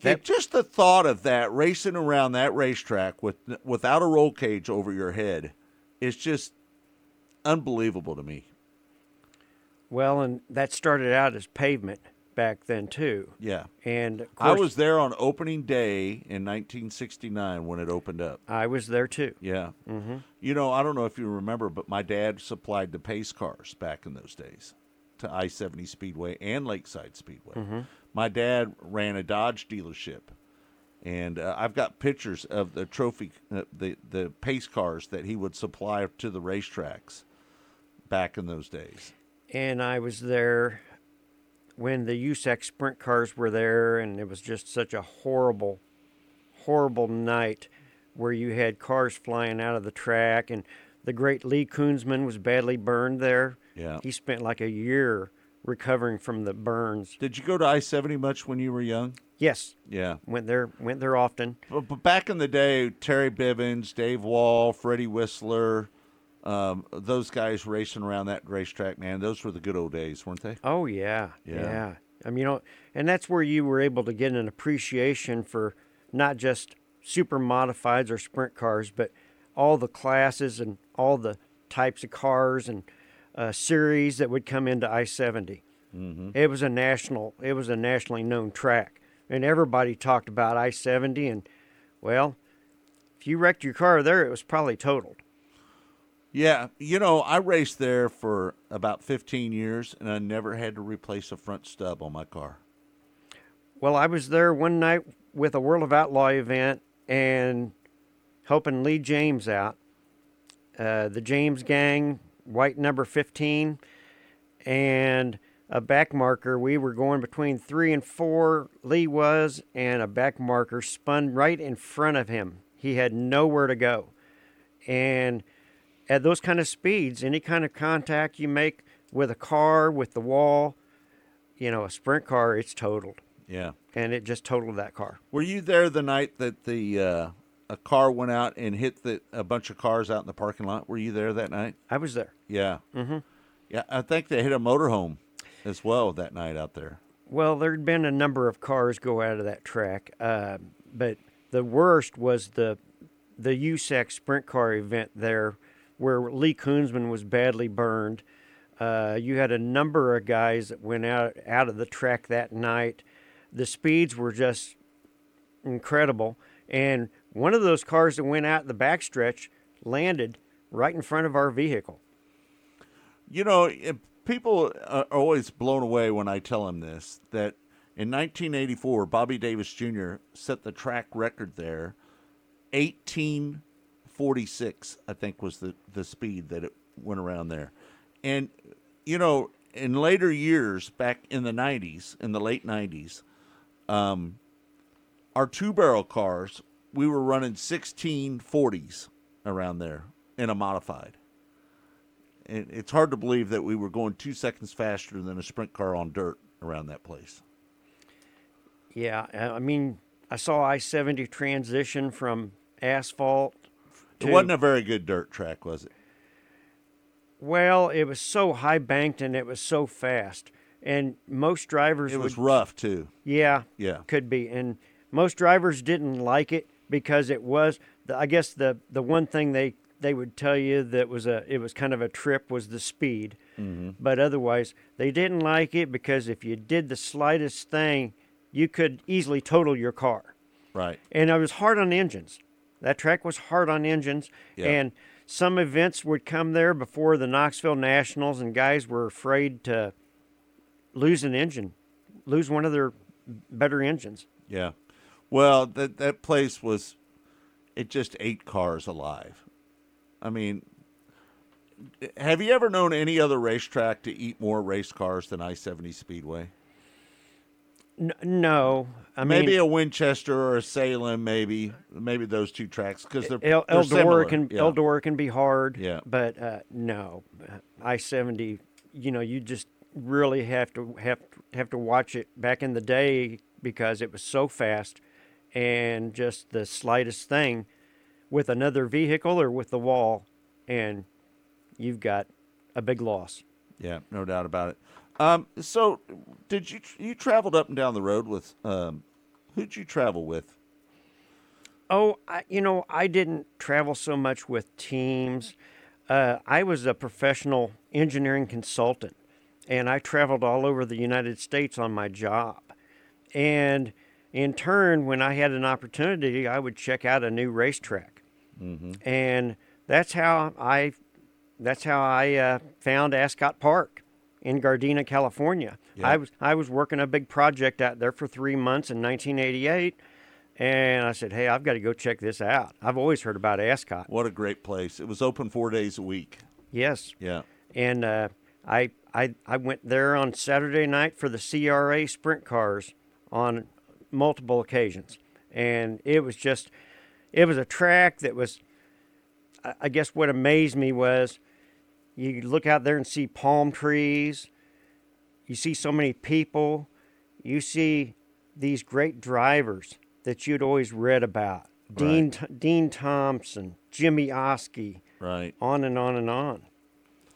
Hey, just the thought of that racing around that racetrack with without a roll cage over your head is just unbelievable to me. well and that started out as pavement back then too Yeah. and I was there on opening day in 1969 when it opened up. I was there too Yeah. mm-hmm. You know, I don't know if you remember, but my dad supplied the pace cars back in those days to I 70 Speedway and Lakeside Speedway. Mhm. My dad ran a Dodge dealership. And uh, I've got pictures of the trophy, uh, the the pace cars that he would supply to the racetracks back in those days. and I was there when the USAC sprint cars were there, and it was just such a horrible, horrible night where you had cars flying out of the track, and the great Lee Kunzman was badly burned there. Yeah. He spent like a year recovering from the burns. Did you go to I 70 much when you were young? Yes. Yeah. Went there. Went there often. But, but back in the day, Terry Bivens, Dave Wall, Freddie Whistler, um, those guys racing around that racetrack, man, those were the good old days, weren't they? Oh yeah, Yeah. yeah. I mean, you know, and that's where you were able to get an appreciation for not just super modifieds or sprint cars, but all the classes and all the types of cars and uh, series that would come into I 70 Mm-hmm. It was a national. It was a nationally known track, and everybody talked about I seventy. And well, if you wrecked your car there, it was probably totaled. Yeah, you know, I raced there for about 15 years, and I never had to replace a front stub on my car. Well, I was there one night with a World of Outlaw event and helping Lee James out. Uh, the James gang, white number 15, and a back marker. We were going between three and four, Lee was, and a back marker spun right in front of him. He had nowhere to go. And at those kind of speeds, any kind of contact you make with a car, with the wall, you know, a sprint car, it's totaled Yeah. and it just totaled that car. Were you there the night that the uh, a car went out and hit the a bunch of cars out in the parking lot? Were you there that night? I was there. Yeah. Mhm. Yeah, I think they hit a motorhome as well that night out there. Well, there'd been a number of cars go out of that track, uh, but the worst was the the USAC sprint car event there, where Lee Kunzman was badly burned. Uh, you had a number of guys that went out out of the track that night. The speeds were just incredible, and one of those cars that went out the backstretch landed right in front of our vehicle. You know, people are always blown away when I tell them this that in 1984, Bobby Davis Jr. set the track record there. 1846, I think, was the, the speed that it went around there. And, you know, in later years, back in the 90s, in the late 90s, um, our two barrel cars, we were running 1640s around there in a modified it, it's hard to believe that we were going two seconds faster than a sprint car on dirt around that place. Yeah, I mean, I saw I seventy transition from asphalt. It wasn't a very good dirt track, was it? Well, it was so high banked and it was so fast, and most drivers. It was would- rough too. Yeah. Yeah. Could be, and most drivers didn't like it because it was. The, I guess the the one thing they they would tell you that was a it was kind of a trip was the speed, Mhm. but otherwise they didn't like it because if you did the slightest thing, you could easily total your car. Right. And it was hard on engines. That track was hard on engines, Yeah. and some events would come there before the Knoxville Nationals, and guys were afraid to lose an engine, lose one of their better engines. Yeah. Well, that that place was it just ate cars alive. I mean, have you ever known any other racetrack to eat more race cars than I-70 Speedway? N- no, I maybe mean, a Winchester or a Salem, maybe maybe those two tracks because they're, El- they're Eldora similar. can Yeah. Eldora can be hard. Yeah. but uh, no, I seventy. You know, you just really have to have have to watch it back in the day because it was so fast, and just the slightest thing with another vehicle or with the wall, and you've got a big loss. Yeah, no doubt about it. Um, so, did you you traveled up and down the road with um, who'd you travel with? Oh, I, you know, I didn't travel so much with teams. Uh, I was a professional engineering consultant, and I traveled all over the United States on my job. And in turn, when I had an opportunity, I would check out a new racetrack, Mm-hmm. and that's how I, that's how I uh, found Ascot Park in Gardena, California. I was I was working a big project out there for three months in 1988. And I said, "Hey, I've got to go check this out. I've always heard about Ascot. What a great place! It was open four days a week. Yes. Yeah. And uh, I, I, I went there on Saturday night for the CRA sprint cars on multiple occasions, and it was just, it was a track that was. I guess what amazed me was, you look out there and see palm trees, you see so many people, you see these great drivers that you'd always read about. Dean Dean Thompson, Jimmy Oskie, Right. on and on and on.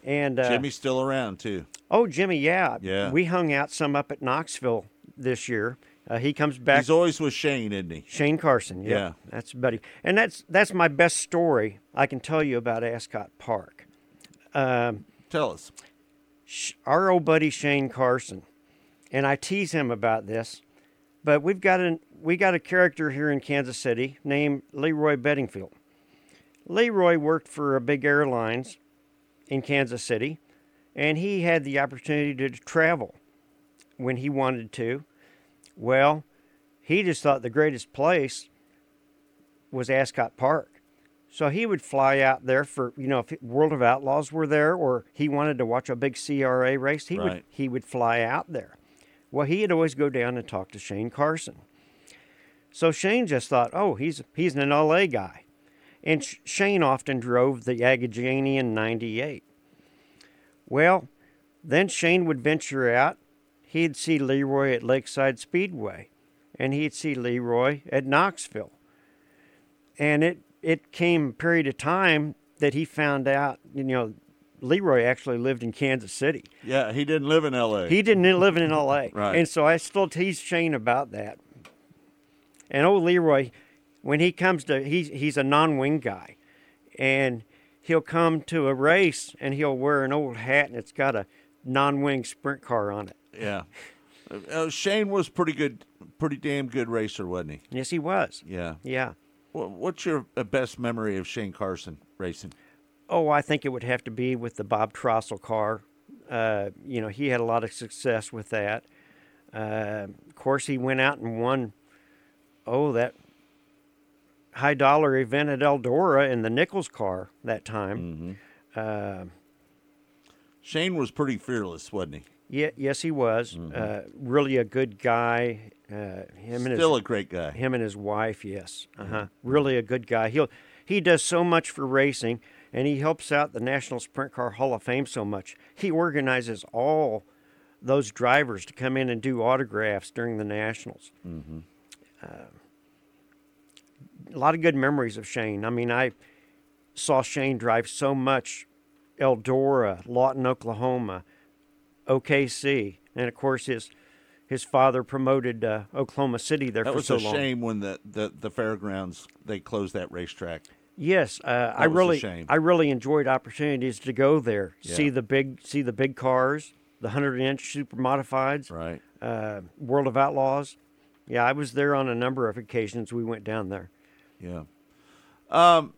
And uh, Jimmy's still around too. Oh, Jimmy, yeah. Yeah. We hung out some up at Knoxville this year. Uh, he comes back. He's always with Shane, isn't he? Shane Carson. Yeah, Yeah. that's buddy, and that's that's my best story I can tell you about Ascot Park. Um, Tell us. our old buddy Shane Carson, and I tease him about this, but we've got an we got a character here in Kansas City named Leroy Bedingfield. Leroy worked for a big airlines in Kansas City, and he had the opportunity to travel when he wanted to. Well, he just thought the greatest place was Ascot Park. So he would fly out there for, you know, if World of Outlaws were there or he wanted to watch a big CRA race, he would he would fly out there. Well, he'd always go down and talk to Shane Carson. So Shane just thought, oh, he's he's an LA guy. And Sh- Shane often drove the Agajanian 98. Well, then Shane would venture out. He'd see Leroy at Lakeside Speedway, and he'd see Leroy at Knoxville. And it it came a period of time that he found out, you know, Leroy actually lived in Kansas City. Yeah, he didn't live in L.A. He didn't live in L.A. *laughs* Right. And so I still tease Shane about that. And old Leroy, when he comes to, he's he's a non-wing guy, and he'll come to a race and he'll wear an old hat and it's got a non-wing sprint car on it. Yeah. Uh, Shane was pretty good, pretty damn good racer, wasn't he? Yes, he was. Yeah. Yeah. Wha- What's your uh, best memory of Shane Carson racing? Oh, I think it would have to be with the Bob Trostle car. Uh, you know, he had a lot of success with that. Uh, of course, he went out and won. Oh, that high dollar event at Eldora in the Nichols car that time. Uh, Shane was pretty fearless, wasn't he? Yeah, yes, he was. Uh, really a good guy. Uh, him and Still his, a great guy. Him and his wife, yes. Uh-huh. Really a good guy. He'll he does so much for racing, and he helps out the National Sprint Car Hall of Fame so much. He organizes all those drivers to come in and do autographs during the nationals. Mm-hmm. Uh, a lot of good memories of Shane. I mean, I saw Shane drive so much Eldora, Lawton, Oklahoma, OKC, and of course his his father promoted uh, Oklahoma City there That for was a shame when the, the, the fairgrounds they closed that racetrack. Yes, uh, I really, shame. I really enjoyed opportunities to go there, see the big, see the big cars, the hundred inch super modifieds, right? Uh, World of Outlaws. Yeah, I was there on a number of occasions. We went down there. Yeah. Um,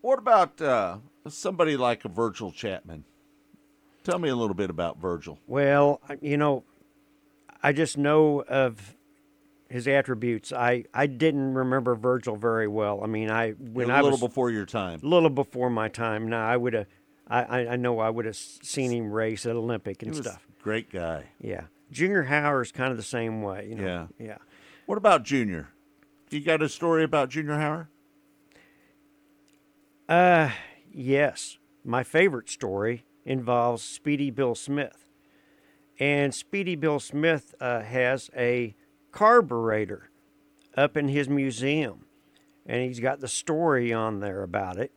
what about uh, somebody like a Virgil Chapman? Tell me a little bit about Virgil. Well, you know, I just know of his attributes. I, I didn't remember Virgil very well. I mean, I when a I was a little before your time. a little before my time. Now I would have, I, I, know I would have seen him race at Olympic He and was stuff. a great guy. Yeah, Junior Hauer is kind of the same way. You know? Yeah. yeah. What about Junior? You got a story about Junior Hauer? Uh, yes. My favorite story involves Speedy Bill Smith. And Speedy Bill Smith uh, has a carburetor up in his museum. And he's got the story on there about it.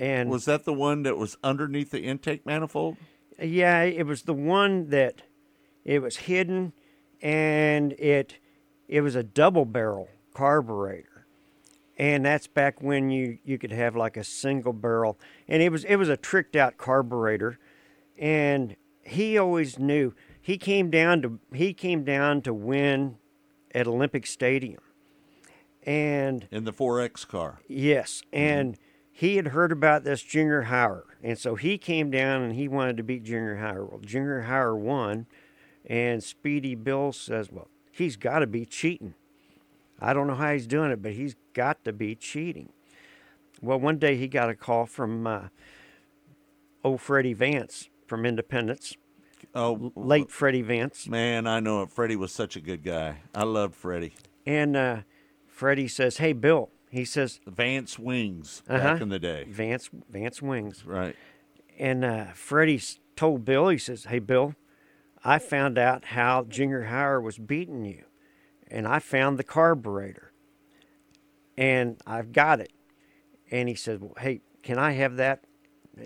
And Was that the one that was underneath the intake manifold? yeah, it was the one that it was hidden and it it was a double barrel carburetor. And that's back when you, you could have like a single barrel and it was it was a tricked out carburetor and he always knew he came down to he came down to win at Olympic Stadium. And In the 4X car. Yes, mm-hmm. and he had heard about this Junior Hauer, and so he came down and he wanted to beat Junior Hauer. Well, Junior Hauer won, and Speedy Bill says, "Well, he's got to be cheating. I don't know how he's doing it, but he's got to be cheating." Well, one day he got a call from uh, old Freddie Vance from Independence, Oh, late Freddie Vance, man, I know it. Freddie was such a good guy. I loved Freddie. and uh, Freddie says, "Hey, Bill," he says, Vance Wings Uh-huh. back in the day. "Vance Vance Wings." Right. And uh, Freddie told Bill, he says, Hey, Bill, I found out how Junior Hauer was beating you, and I found the carburetor, and I've got it. And he said, well, Hey, can I have that?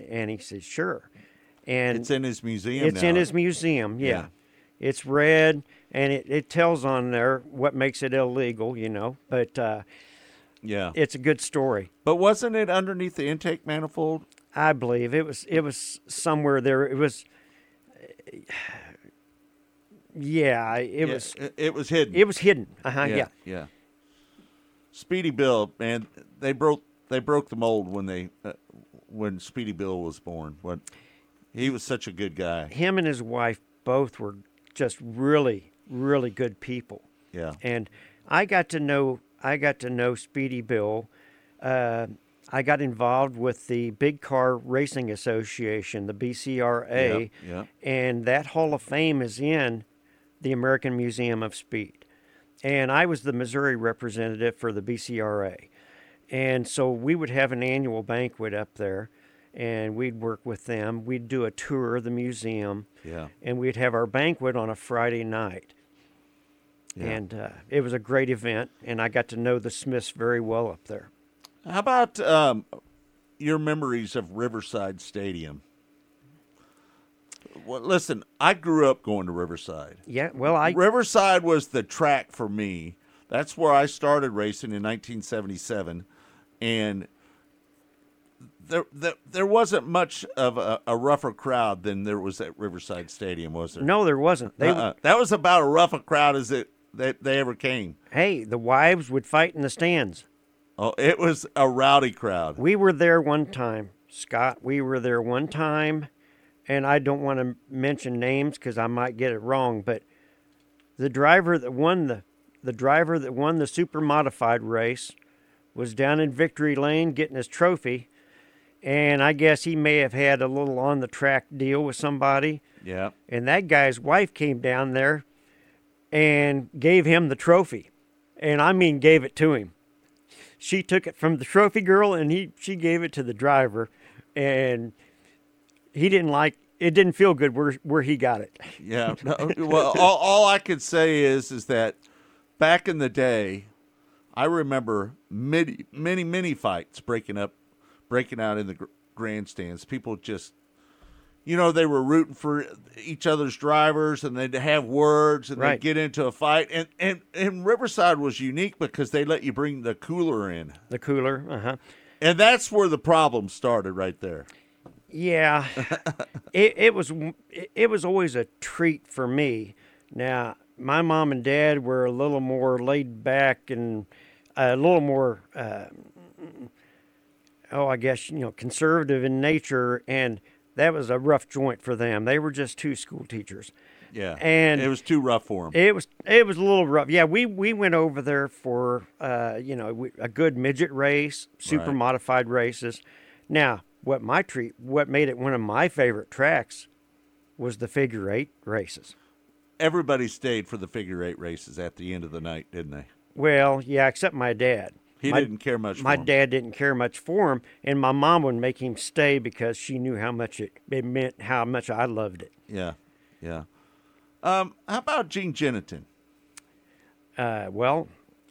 And he said, Sure. And It's in his museum It's now. in his museum, yeah. Yeah. It's red, and it, it tells on there what makes it illegal, you know, but uh, Yeah. it's a good story. But wasn't it underneath the intake manifold? I believe it was it was somewhere there. It was yeah, it Yeah, was It, was hidden. it was hidden. Uh-huh, yeah. Yeah. Speedy Bill, man, they broke they broke the mold when they uh, when Speedy Bill was born. What he was such a good guy. Him and his wife both were just really really good people. Yeah. And I got to know I got to know Speedy Bill. Uh, I got involved with the Big Car Racing Association, the BCRA, Yeah, yeah. and that Hall of Fame is in the American Museum of Speed. And I was the Missouri representative for the BCRA. And so we would have an annual banquet up there, and we'd work with them. We'd do a tour of the museum, Yeah. and we'd have our banquet on a Friday night. Yeah. And uh, it was a great event, and I got to know the Smiths very well up there. How about um, your memories of Riverside Stadium? Well, listen, I grew up going to Riverside. Yeah, well, I Riverside was the track for me. That's where I started racing in 1977, and there there, there wasn't much of a, a rougher crowd than there was at Riverside Stadium, was there? no, there wasn't. They Uh-uh. that was about a rougher crowd as it that they ever came. hey, the wives would fight in the stands. Oh, it was a rowdy crowd. We were there one time, Scott. We were there one time, and I don't want to mention names because I might get it wrong. But the driver that won the the driver that won the super modified race was down in Victory Lane getting his trophy, and I guess he may have had a little on the track deal with somebody. Yeah. And that guy's wife came down there and gave him the trophy. And I mean gave it to him. She took it from the trophy girl and he she gave it to the driver and he didn't like it didn't feel good where where he got it. Yeah. No, well, all, all I could say is is that back in the day, I remember many, many, many fights breaking up, breaking out in the gr- grandstands. People just, you know, they were rooting for each other's drivers, and they'd have words, and Right. they'd get into a fight. And and and Riverside was unique because they let you bring the cooler in, The cooler, uh huh. and that's where the problem started, right there. Yeah, it, it was it, it was always a treat for me. Now, my mom and dad were a little more laid back and a little more, uh, oh, I guess you know, conservative in nature, and that was a rough joint for them. They were just two school teachers. Yeah, And it was too rough for them. It was it was a little rough. Yeah, we we went over there for uh, you know a good midget race, super Right. modified races. Now, what my treat, what made it one of my favorite tracks, was the figure eight races. Everybody stayed for the figure eight races at the end of the night, didn't they? Well, yeah, except my dad. He My- didn't care much. For My dad didn't care much for him, and my mom would make him stay because she knew how much it, it meant, how much I loved it. Yeah, yeah. Um, how about Gene Gennetten? Uh, well,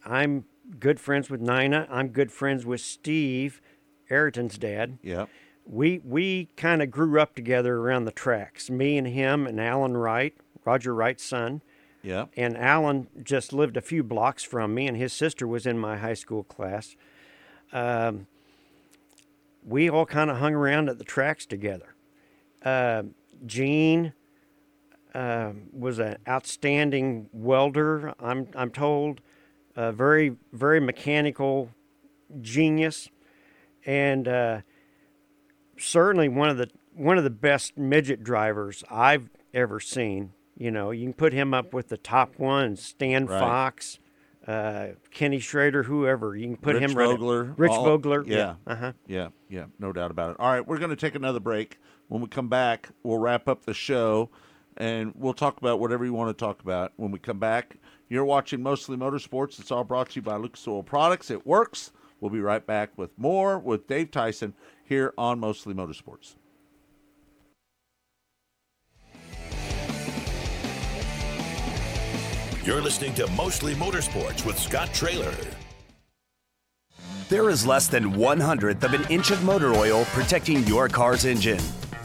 I'm good friends with Nina. I'm good friends with Steve, Ayrton's dad. Yeah. We we kind of grew up together around the tracks. Me and him and Alan Wright, Roger Wright's son. Yeah. And Alan just lived a few blocks from me, and his sister was in my high school class. Um, we all kind of hung around at the tracks together. Uh, Gene uh, was an outstanding welder. I'm I'm told, a very very mechanical genius, and uh, certainly one of the one of the best midget drivers I've ever seen. You know, you can put him up with the top ones, Stan Right. Fox, uh, Kenny Schrader, whoever. You can put Rich him right. Vogler. Rich all- Vogler. Yeah. Uh huh. Yeah. Yeah. No doubt about it. All right. We're going to take another break. When we come back, we'll wrap up the show and we'll talk about whatever you want to talk about. When we come back, you're watching Mostly Motorsports. It's all brought to you by Lucas Oil Products. It works. We'll be right back with more with Dave Tyson here on Mostly Motorsports. You're listening to Mostly Motorsports with Scott Traylor. There is less than one hundredth of an inch of motor oil protecting your car's engine.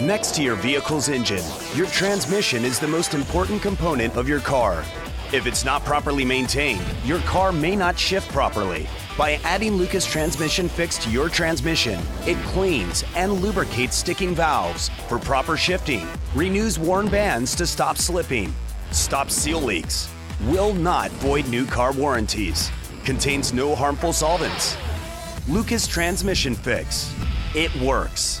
Next to your vehicle's engine, your transmission is the most important component of your car. If it's not properly maintained, your car may not shift properly. By adding Lucas Transmission Fix to your transmission, it cleans and lubricates sticking valves for proper shifting, renews worn bands to stop slipping, stops seal leaks, will not void new car warranties, contains no harmful solvents. Lucas Transmission Fix. It works.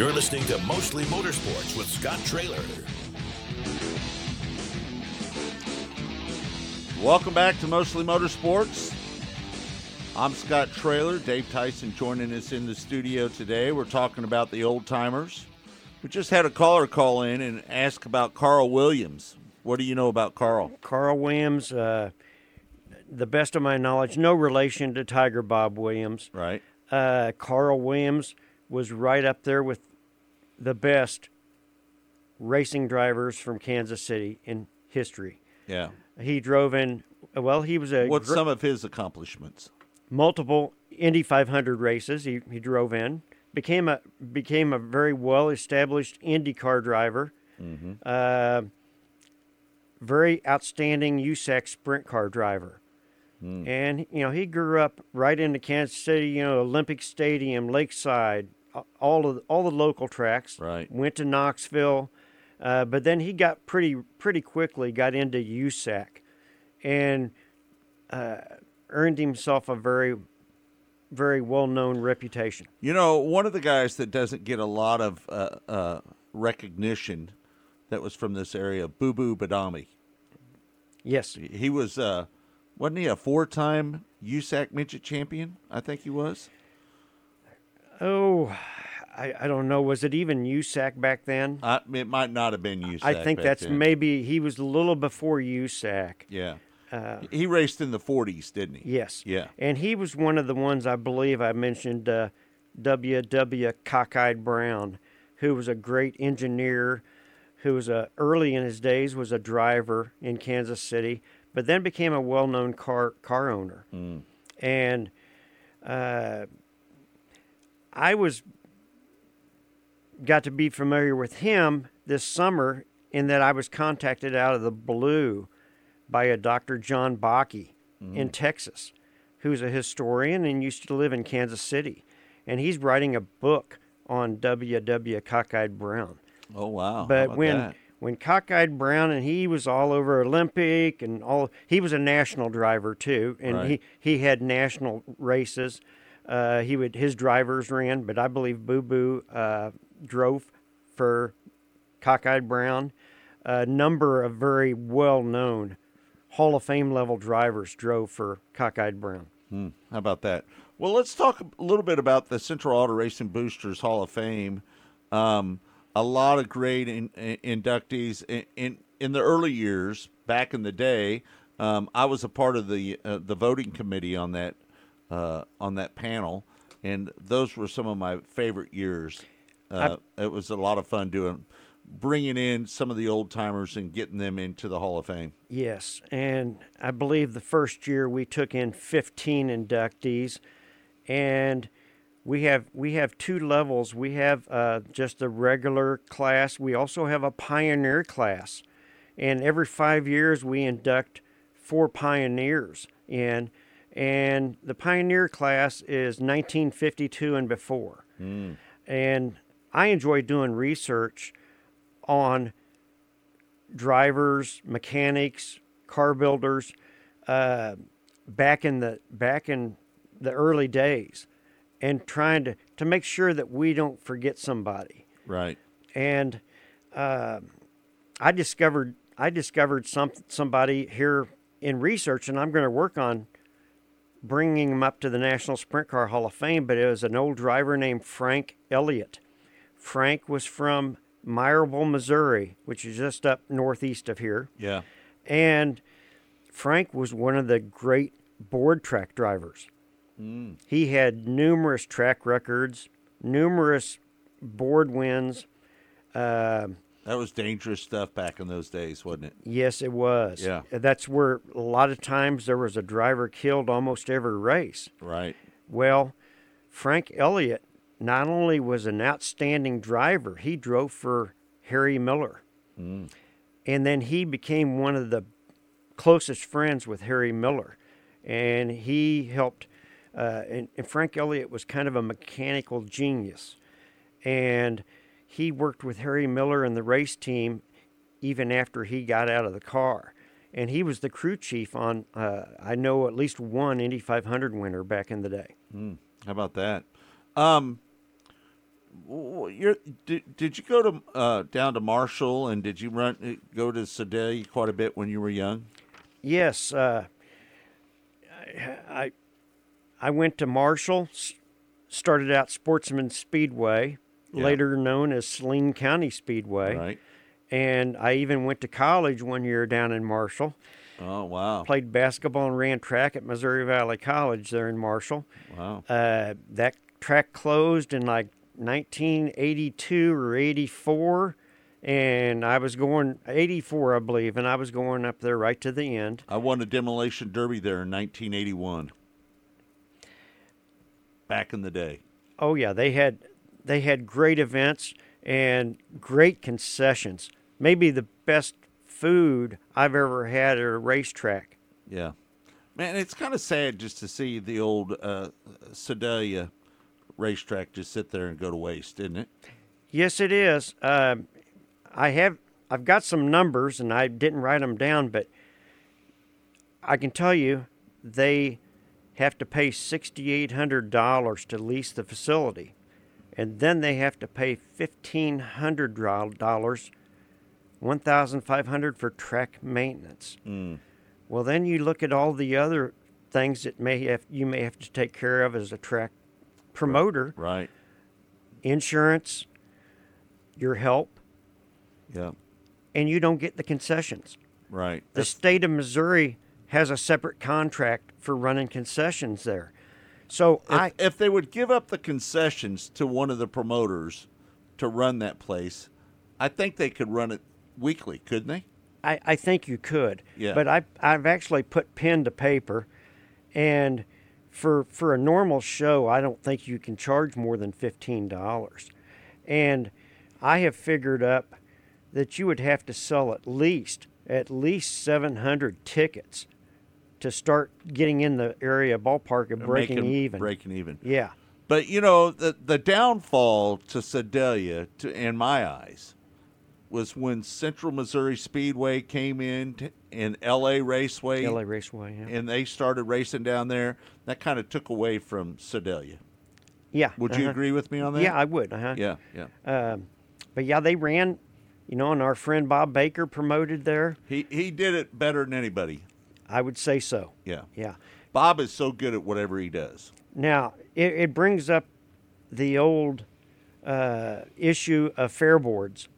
You're listening to Mostly Motorsports with Scott Traylor. Welcome back to Mostly Motorsports. I'm Scott Traylor. Dave Tyson joining us in the studio today. We're talking about the old timers. We just had a caller call in and ask about Carl Williams. What do you know about Carl? Carl Williams, uh, the best of my knowledge, no relation to Tiger Bob Williams. Right. Uh, Carl Williams was right up there with the best racing drivers from Kansas City in history. Yeah. He drove in, well, he was a What's gr- some of his accomplishments? multiple Indy 500 races. He, he drove in, became a became a very well established Indy car driver. Mm-hmm. Uh, very outstanding USAC sprint car driver. Hmm. And you know he grew up right into Kansas City. You know Olympic Stadium, Lakeside, all of all the local tracks. Right. Went to Knoxville, uh, but then he got pretty pretty quickly got into USAC, and uh, earned himself a very very well known reputation. You know, one of the guys that doesn't get a lot of uh, uh, recognition that was from this area, Boo Boo Badami. Yes. He was, uh, wasn't he a four time USAC midget champion? I think he was. Oh, I, I don't know. Was it even USAC back then? Uh, it might not have been USAC. I think that's then. maybe he was a little before USAC. Yeah. Uh, he raced in the 40s, didn't he? Yes. Yeah. And he was one of the ones I believe I mentioned, uh, W.W. Cockeyed Brown, who was a great engineer, who was a, early in his days was a driver in Kansas City, but then became a well-known car car owner. Mm. And uh, I was got to be familiar with him this summer in that I was contacted out of the blue by a Dr. John Bakke in Mm. Texas, who's a historian and used to live in Kansas City. And he's writing a book on W.W. Cockeyed Brown. Oh, wow. But when that? when Cockeyed Brown and he was all over Olympic and all, he was a national driver too, and Right. he, he had national races. Uh, he would his drivers ran, but I believe Boo Boo uh, drove for Cockeyed Brown. A number of very well known Hall of Fame level drivers drove for Cockeyed Brown. Hmm, how about that? Well, let's talk a little bit about the Central Auto Racing Boosters Hall of Fame. Um, a lot of great in, in, inductees in, in in the early years. Back in the day, um, I was a part of the uh, the voting committee on that uh, on that panel, and those were some of my favorite years. Uh, it was a lot of fun doing bringing in some of the old timers and getting them into the Hall of Fame. Yes, and I believe the first year we took in 15 inductees, and we have we have two levels. We have uh, just the regular class. We also have a pioneer class, and every five years we induct four pioneers in, and the pioneer class is 1952 and before. And I enjoy doing research on drivers, mechanics, car builders, uh, back in the back in the early days, and trying to to make sure that we don't forget somebody. Right. And uh, I discovered I discovered some somebody here in research, and I'm going to work on bringing him up to the National Sprint Car Hall of Fame. But it was an old driver named Frank Elliott. Frank was from Meyerville, Missouri, which is just up northeast of here. Yeah. And Frank was one of the great board track drivers. He had numerous track records, numerous board wins. Uh, That was dangerous stuff back in those days, wasn't it? yes, it was. Yeah. That's where a lot of times there was a driver killed almost every race. Right. Well, Frank Elliott not only was an outstanding driver, he drove for Harry Miller. Mm. And then he became one of the closest friends with Harry Miller. And he helped, uh, and, and Frank Elliott was kind of a mechanical genius. And he worked with Harry Miller and the race team even after he got out of the car. And he was the crew chief on, uh, I know, at least one Indy 500 winner back in the day. Mm. How about that? Um, you're, did, did you go to uh, down to Marshall and did you run uh, go to Sedalia quite a bit when you were young? Yes, uh, I, I I went to Marshall, started out Sportsman Speedway, Yeah. later known as Saline County Speedway. Right. And I even went to college one year down in Marshall. Oh wow! Played basketball and ran track at Missouri Valley College there in Marshall. Wow. Uh, that track closed in like 1982 or 84. And I was going 84, I believe, and I was going up there right to the end. I won a demolition derby there in 1981. Back in the day. Oh yeah, they had they had great events and great concessions. Maybe the best food I've ever had at a racetrack. Yeah. Man, it's kind of sad just to see the old uh, Sedalia racetrack just sit there and go to waste, isn't it? Yes, it is. Um, I have I've got some numbers and I didn't write them down, but I can tell you they have to pay sixty eight hundred dollars to lease the facility, and then they have to pay fifteen hundred dollars, one thousand five hundred for track maintenance. Mm. Well, then you look at all the other things that may have you may have to take care of as a track promoter. Right. Insurance, your help, Yeah. and you don't get the concessions. Right. The state of Missouri has a separate contract for running concessions there. So If, I if they would give up the concessions to one of the promoters to run that place, I think they could run it weekly, couldn't they? I, I think you could. Yeah. But I I've actually put pen to paper and for for a normal show I don't think you can charge more than fifteen dollars. And I have figured up that you would have to sell at least at least seven hundred tickets to start getting in the area ballpark Or breaking making- even. Breaking even. Yeah. But you know, the the downfall to Sedalia, to in my eyes, was when Central Missouri Speedway came in to, and L.A. Raceway. LA Raceway, yeah. And they started racing down there. That kind of took away from Sedalia. Yeah. Would you uh-huh. agree with me on that? Yeah, I would. Uh-huh. Yeah, yeah. Um, but yeah, they ran, you know, and our friend Bob Baker promoted there. He he did it better than anybody. I would say so. Yeah. Yeah. Bob is so good at whatever he does. Now, it, it brings up the old uh, issue of fair boards.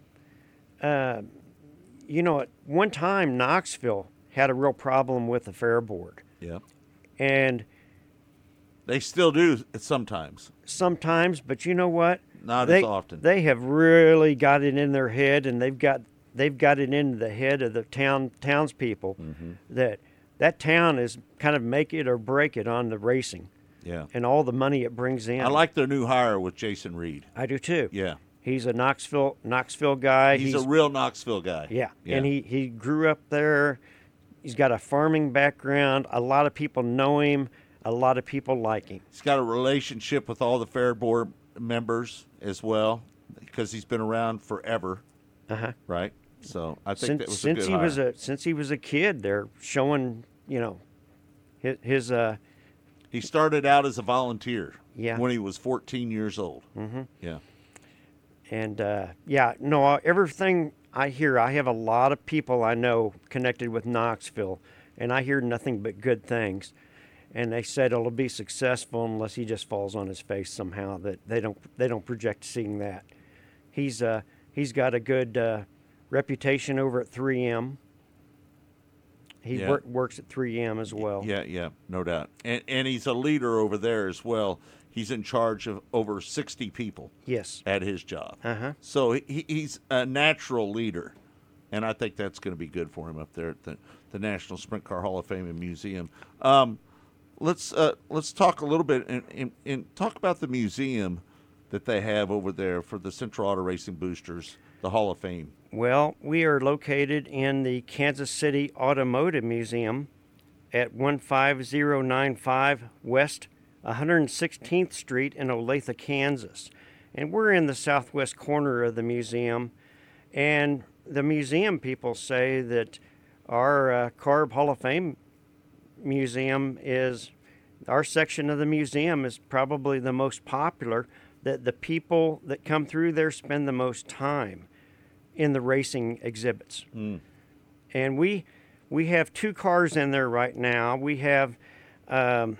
Uh, you know, at one time, Knoxville had a real problem with the fair board. Yeah. And They still do sometimes. sometimes, but you know what? Not they, as often. They have really got it in their head, and they've got they've got it into the head of the town townspeople Mm-hmm. that that town is kind of make it or break it on the racing. Yeah. And all the money it brings in. I like their new hire with Jason Reed. I do too. Yeah. He's a Knoxville Knoxville guy. He's, a real Knoxville guy. yeah. yeah. And he he grew up there, he's got a farming background. A lot of people know him. A lot of people like him. He's got a relationship with all the fair board members as well because he's been around forever. Uh-huh. Right. So I think since, that was since good he hire. was a since he was a kid, they're showing you know his, his uh he started out as a volunteer. Yeah. When he was 14 years old. Mm-hmm. Yeah. and uh, yeah no uh, everything I hear. I have a lot of people I know connected with Knoxville, and I hear nothing but good things. And they said it'll be successful unless he just falls on his face somehow. That they don't they don't project seeing that. He's uh he's got a good uh, reputation over at 3M. He Yeah. work, works at 3M as well. Yeah, yeah, no doubt. And and he's a leader over there as well. He's in charge of over 60 people. Yes. At his job. Uh-huh. So he, he's a natural leader. And I think that's going to be good for him up there at the, the National Sprint Car Hall of Fame and Museum. Um, let's uh, let's talk a little bit and, and, and talk about the museum that they have over there for the Central Auto Racing Boosters, the Hall of Fame. Well, we are located in the Kansas City Automotive Museum at 15095 West 116th Street in Olathe, Kansas. And we're in the southwest corner of the museum. And the museum people say that our uh, Carb Hall of Fame museum is our section of the museum is probably the most popular that the people that come through there spend the most time in the racing exhibits. And we we have two cars in there right now. We have um,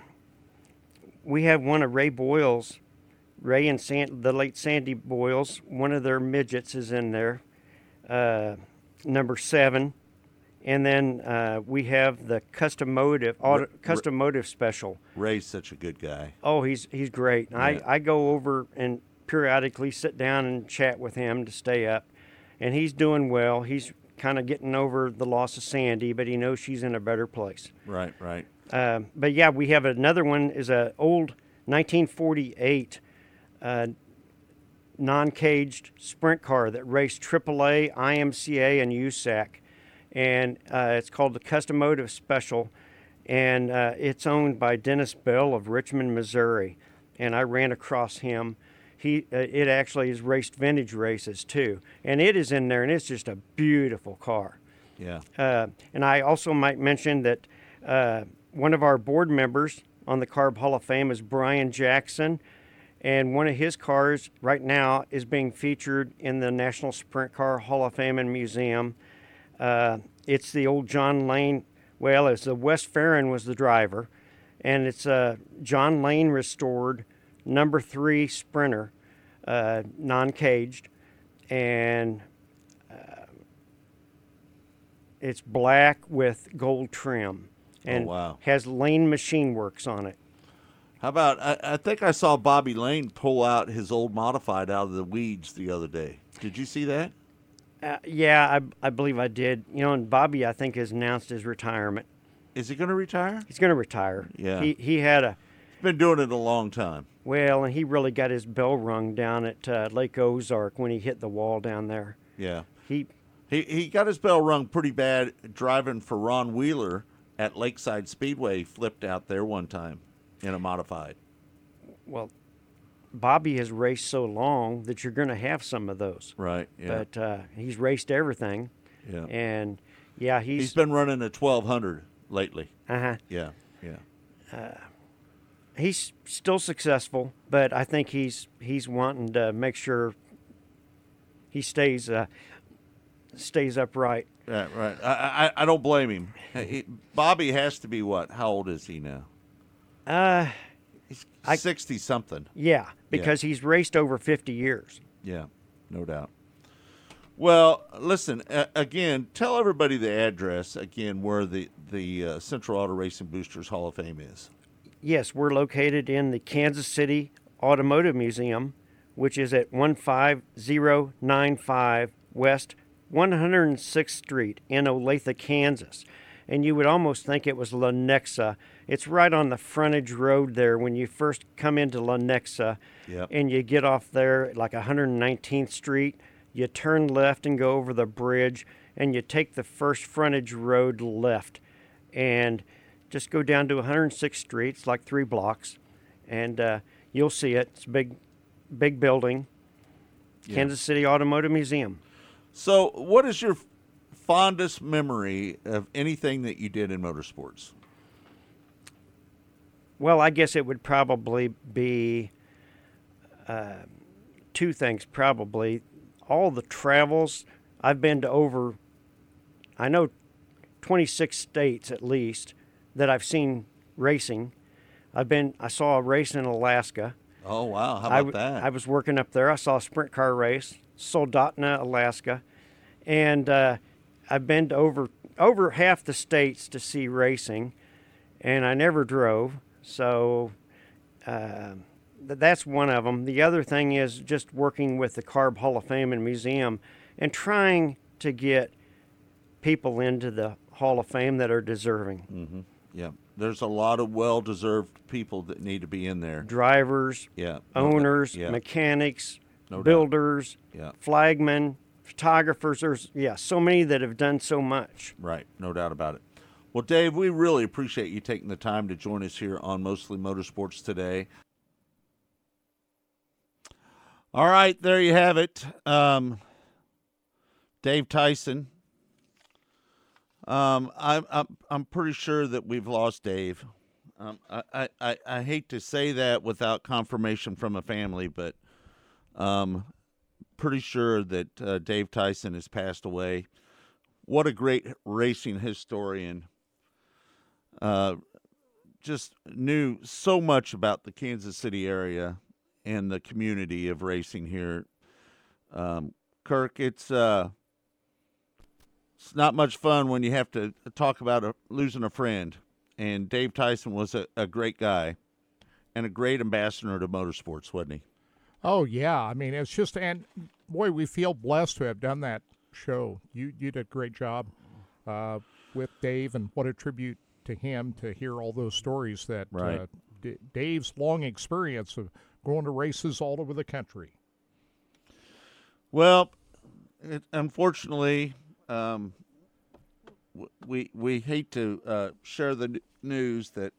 we have one of Ray Boyle's, Ray and San, the late Sandy Boyles. One of their midgets is in there, uh, number seven. And then uh, we have the custom motive, auto, custom motive special. Ray's such a good guy. Oh, he's he's great. Yeah. I, I go over and periodically sit down and chat with him to stay up, and he's doing well. He's kind of getting over the loss of Sandy, but he knows she's in a better place. Right, right. Um, but yeah, we have another one is a old 1948 uh, non-caged sprint car that raced AAA, IMCA, and USAC, and uh, it's called the Custom Motive Special, and uh, it's owned by Dennis Bell of Richmond, Missouri, and I ran across him. He, uh, it actually has raced vintage races too, and it is in there, and it's just a beautiful car. Yeah. Uh, and I also might mention that uh, one of our board members on the Carb Hall of Fame is Brian Jackson, and one of his cars right now is being featured in the National Sprint Car Hall of Fame and Museum. Uh, it's the old John Lane. Well, it's the West Farron was the driver, and it's a John Lane restored number three Sprinter, uh, non-caged, and it's black with gold trim and wow. has Lane Machine Works on it. How about I, I think I saw Bobby Lane pull out his old modified out of the weeds the other day. Did you see that? Uh, yeah, I, I believe I did. You know, and Bobby, I think, has announced his retirement. Is he going to retire? He's going to retire. Yeah. He he had a been doing it a long time. well, and he really got his bell rung down at uh, Lake Ozark when he hit the wall down there. Yeah. He He he got his bell rung pretty bad driving for Ron Wheeler at Lakeside Speedway. He flipped out there one time in a modified. well, Bobby has raced so long that you're going to have some of those. Right. Yeah. But uh, he's raced everything. Yeah. And yeah, he's, he's been running a 1200 lately. Uh huh. Yeah. Yeah. Uh, he's still successful, but I think he's he's wanting to make sure he stays uh, stays upright. Right. Right. I I, I don't blame him. He- Bobby has to be what? How old is he now? Uh, He's sixty something. yeah, because he's raced over fifty years. Yeah, no doubt. Well, listen uh, again. Tell everybody the address again where the the uh, Central Auto Racing Boosters Hall of Fame is. Yes, we're located in the Kansas City Automotive Museum, which is at 15095 West 106th Street in Olathe, Kansas. And you would almost think it was Lenexa. It's right on the frontage road there when you first come into Lenexa Yep. and you get off there like 119th Street. You turn left and go over the bridge, and you take the first frontage road left. and just go down to 106th Street. It's like three blocks, and uh, you'll see it. It's a big, big building. Yeah. Kansas City Automotive Museum. So, what is your fondest memory of anything that you did in motorsports? Well, I guess it would probably be uh, two things. Probably all the travels. I've been to over, I know, 26 states at least that I've seen racing. I've been. I saw a race in Alaska. Oh wow! How I about w- that? I was working up there. I saw a sprint car race, Soldotna, Alaska, and uh, I've been to over over half the states to see racing, and I never drove. So uh, th- that's one of them. The other thing is just working with the Carb Hall of Fame and Museum, and trying to get people into the Hall of Fame that are deserving. hmm Yeah, there's a lot of well-deserved people that need to be in there. Drivers, Yeah, owners, Yeah. mechanics, No doubt. builders, Yeah. flagmen, photographers. There's yeah, so many that have done so much. Right, no doubt about it. Well, Dave, we really appreciate you taking the time to join us here on Mostly Motorsports today. All right, there you have it. Um, Dave Tyson. Um, I'm, I'm I'm pretty sure that we've lost Dave. Um, I, I, I, hate to say that without confirmation from a family, but um, pretty sure that uh, Dave Tyson has passed away. What a great racing historian. Uh, just knew so much about the Kansas City area and the community of racing here. Um, Kirk, it's uh, it's not much fun when you have to talk about a, losing a friend. And Dave Tyson was a, a great guy and a great ambassador to motorsports, wasn't he? Oh yeah, I mean it's just and boy, we feel blessed to have done that show. You you did a great job uh, with Dave, and what a tribute to him to hear all those stories that Right. uh, D- Dave's long experience of going to races all over the country. Well, it, unfortunately, um, we we hate to uh, share the news that,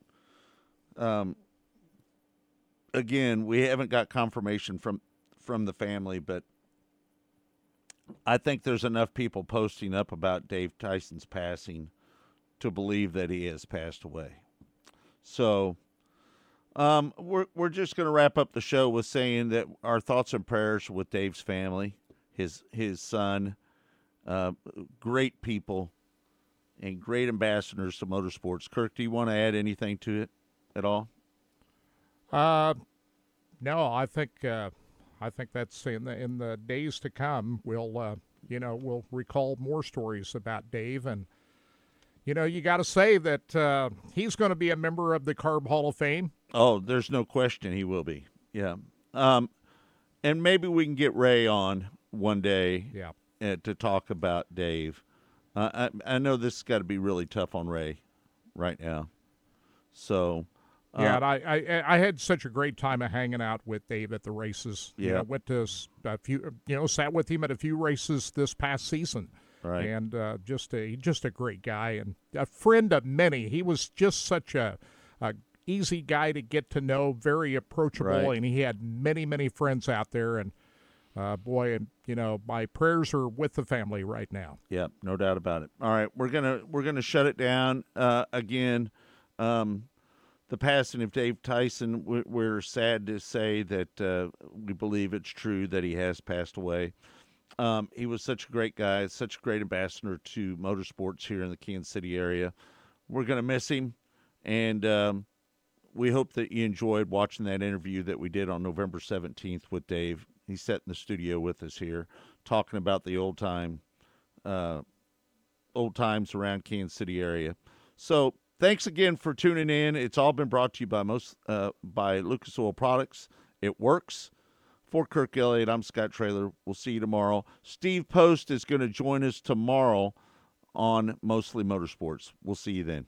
um, again, we haven't got confirmation from from the family, but I think there's enough people posting up about Dave Tyson's passing to believe that he has passed away. So. Um, we're we're just going to wrap up the show with saying that our thoughts and prayers with Dave's family, his his son, uh, great people, and great ambassadors to motorsports. Kirk, do you want to add anything to it at all? Uh, no, I think uh, I think that's in the in the days to come. We'll uh, you know we'll recall more stories about Dave, and you know you got to say that uh, he's going to be a member of the Carb Hall of Fame. Oh, there's no question he will be. Yeah. Um, and maybe we can get Ray on one day. Yeah. Uh, to talk about Dave. Uh, I I know this has got to be really tough on Ray, right now. So. uh, Yeah, and I, I I had such a great time of hanging out with Dave at the races. You Yeah. know, went to a few, you know, sat with him at a few races this past season. Right. And uh, just a just a great guy and a friend of many. He was just such a, a easy guy to get to know, very approachable, Right. and he had many many friends out there. And uh, boy, and you know, my prayers are with the family right now. Yep, no doubt about it. All right, we're gonna we're gonna shut it down uh, again. Um, the passing of Dave Tyson. We're, sad to say that uh, we believe it's true that he has passed away. Um, he was such a great guy, such a great ambassador to motorsports here in the Kansas City area. We're gonna miss him, and um, we hope that you enjoyed watching that interview that we did on November seventeenth with Dave. He sat in the studio with us here, talking about the old time uh, old times around Kansas City area. So thanks again for tuning in. It's all been brought to you by most uh, by Lucas Oil Products. It works. For Kirk Elliott, I'm Scott Traylor. We'll see you tomorrow. Steve Post is going to join us tomorrow on Mostly Motorsports. We'll see you then.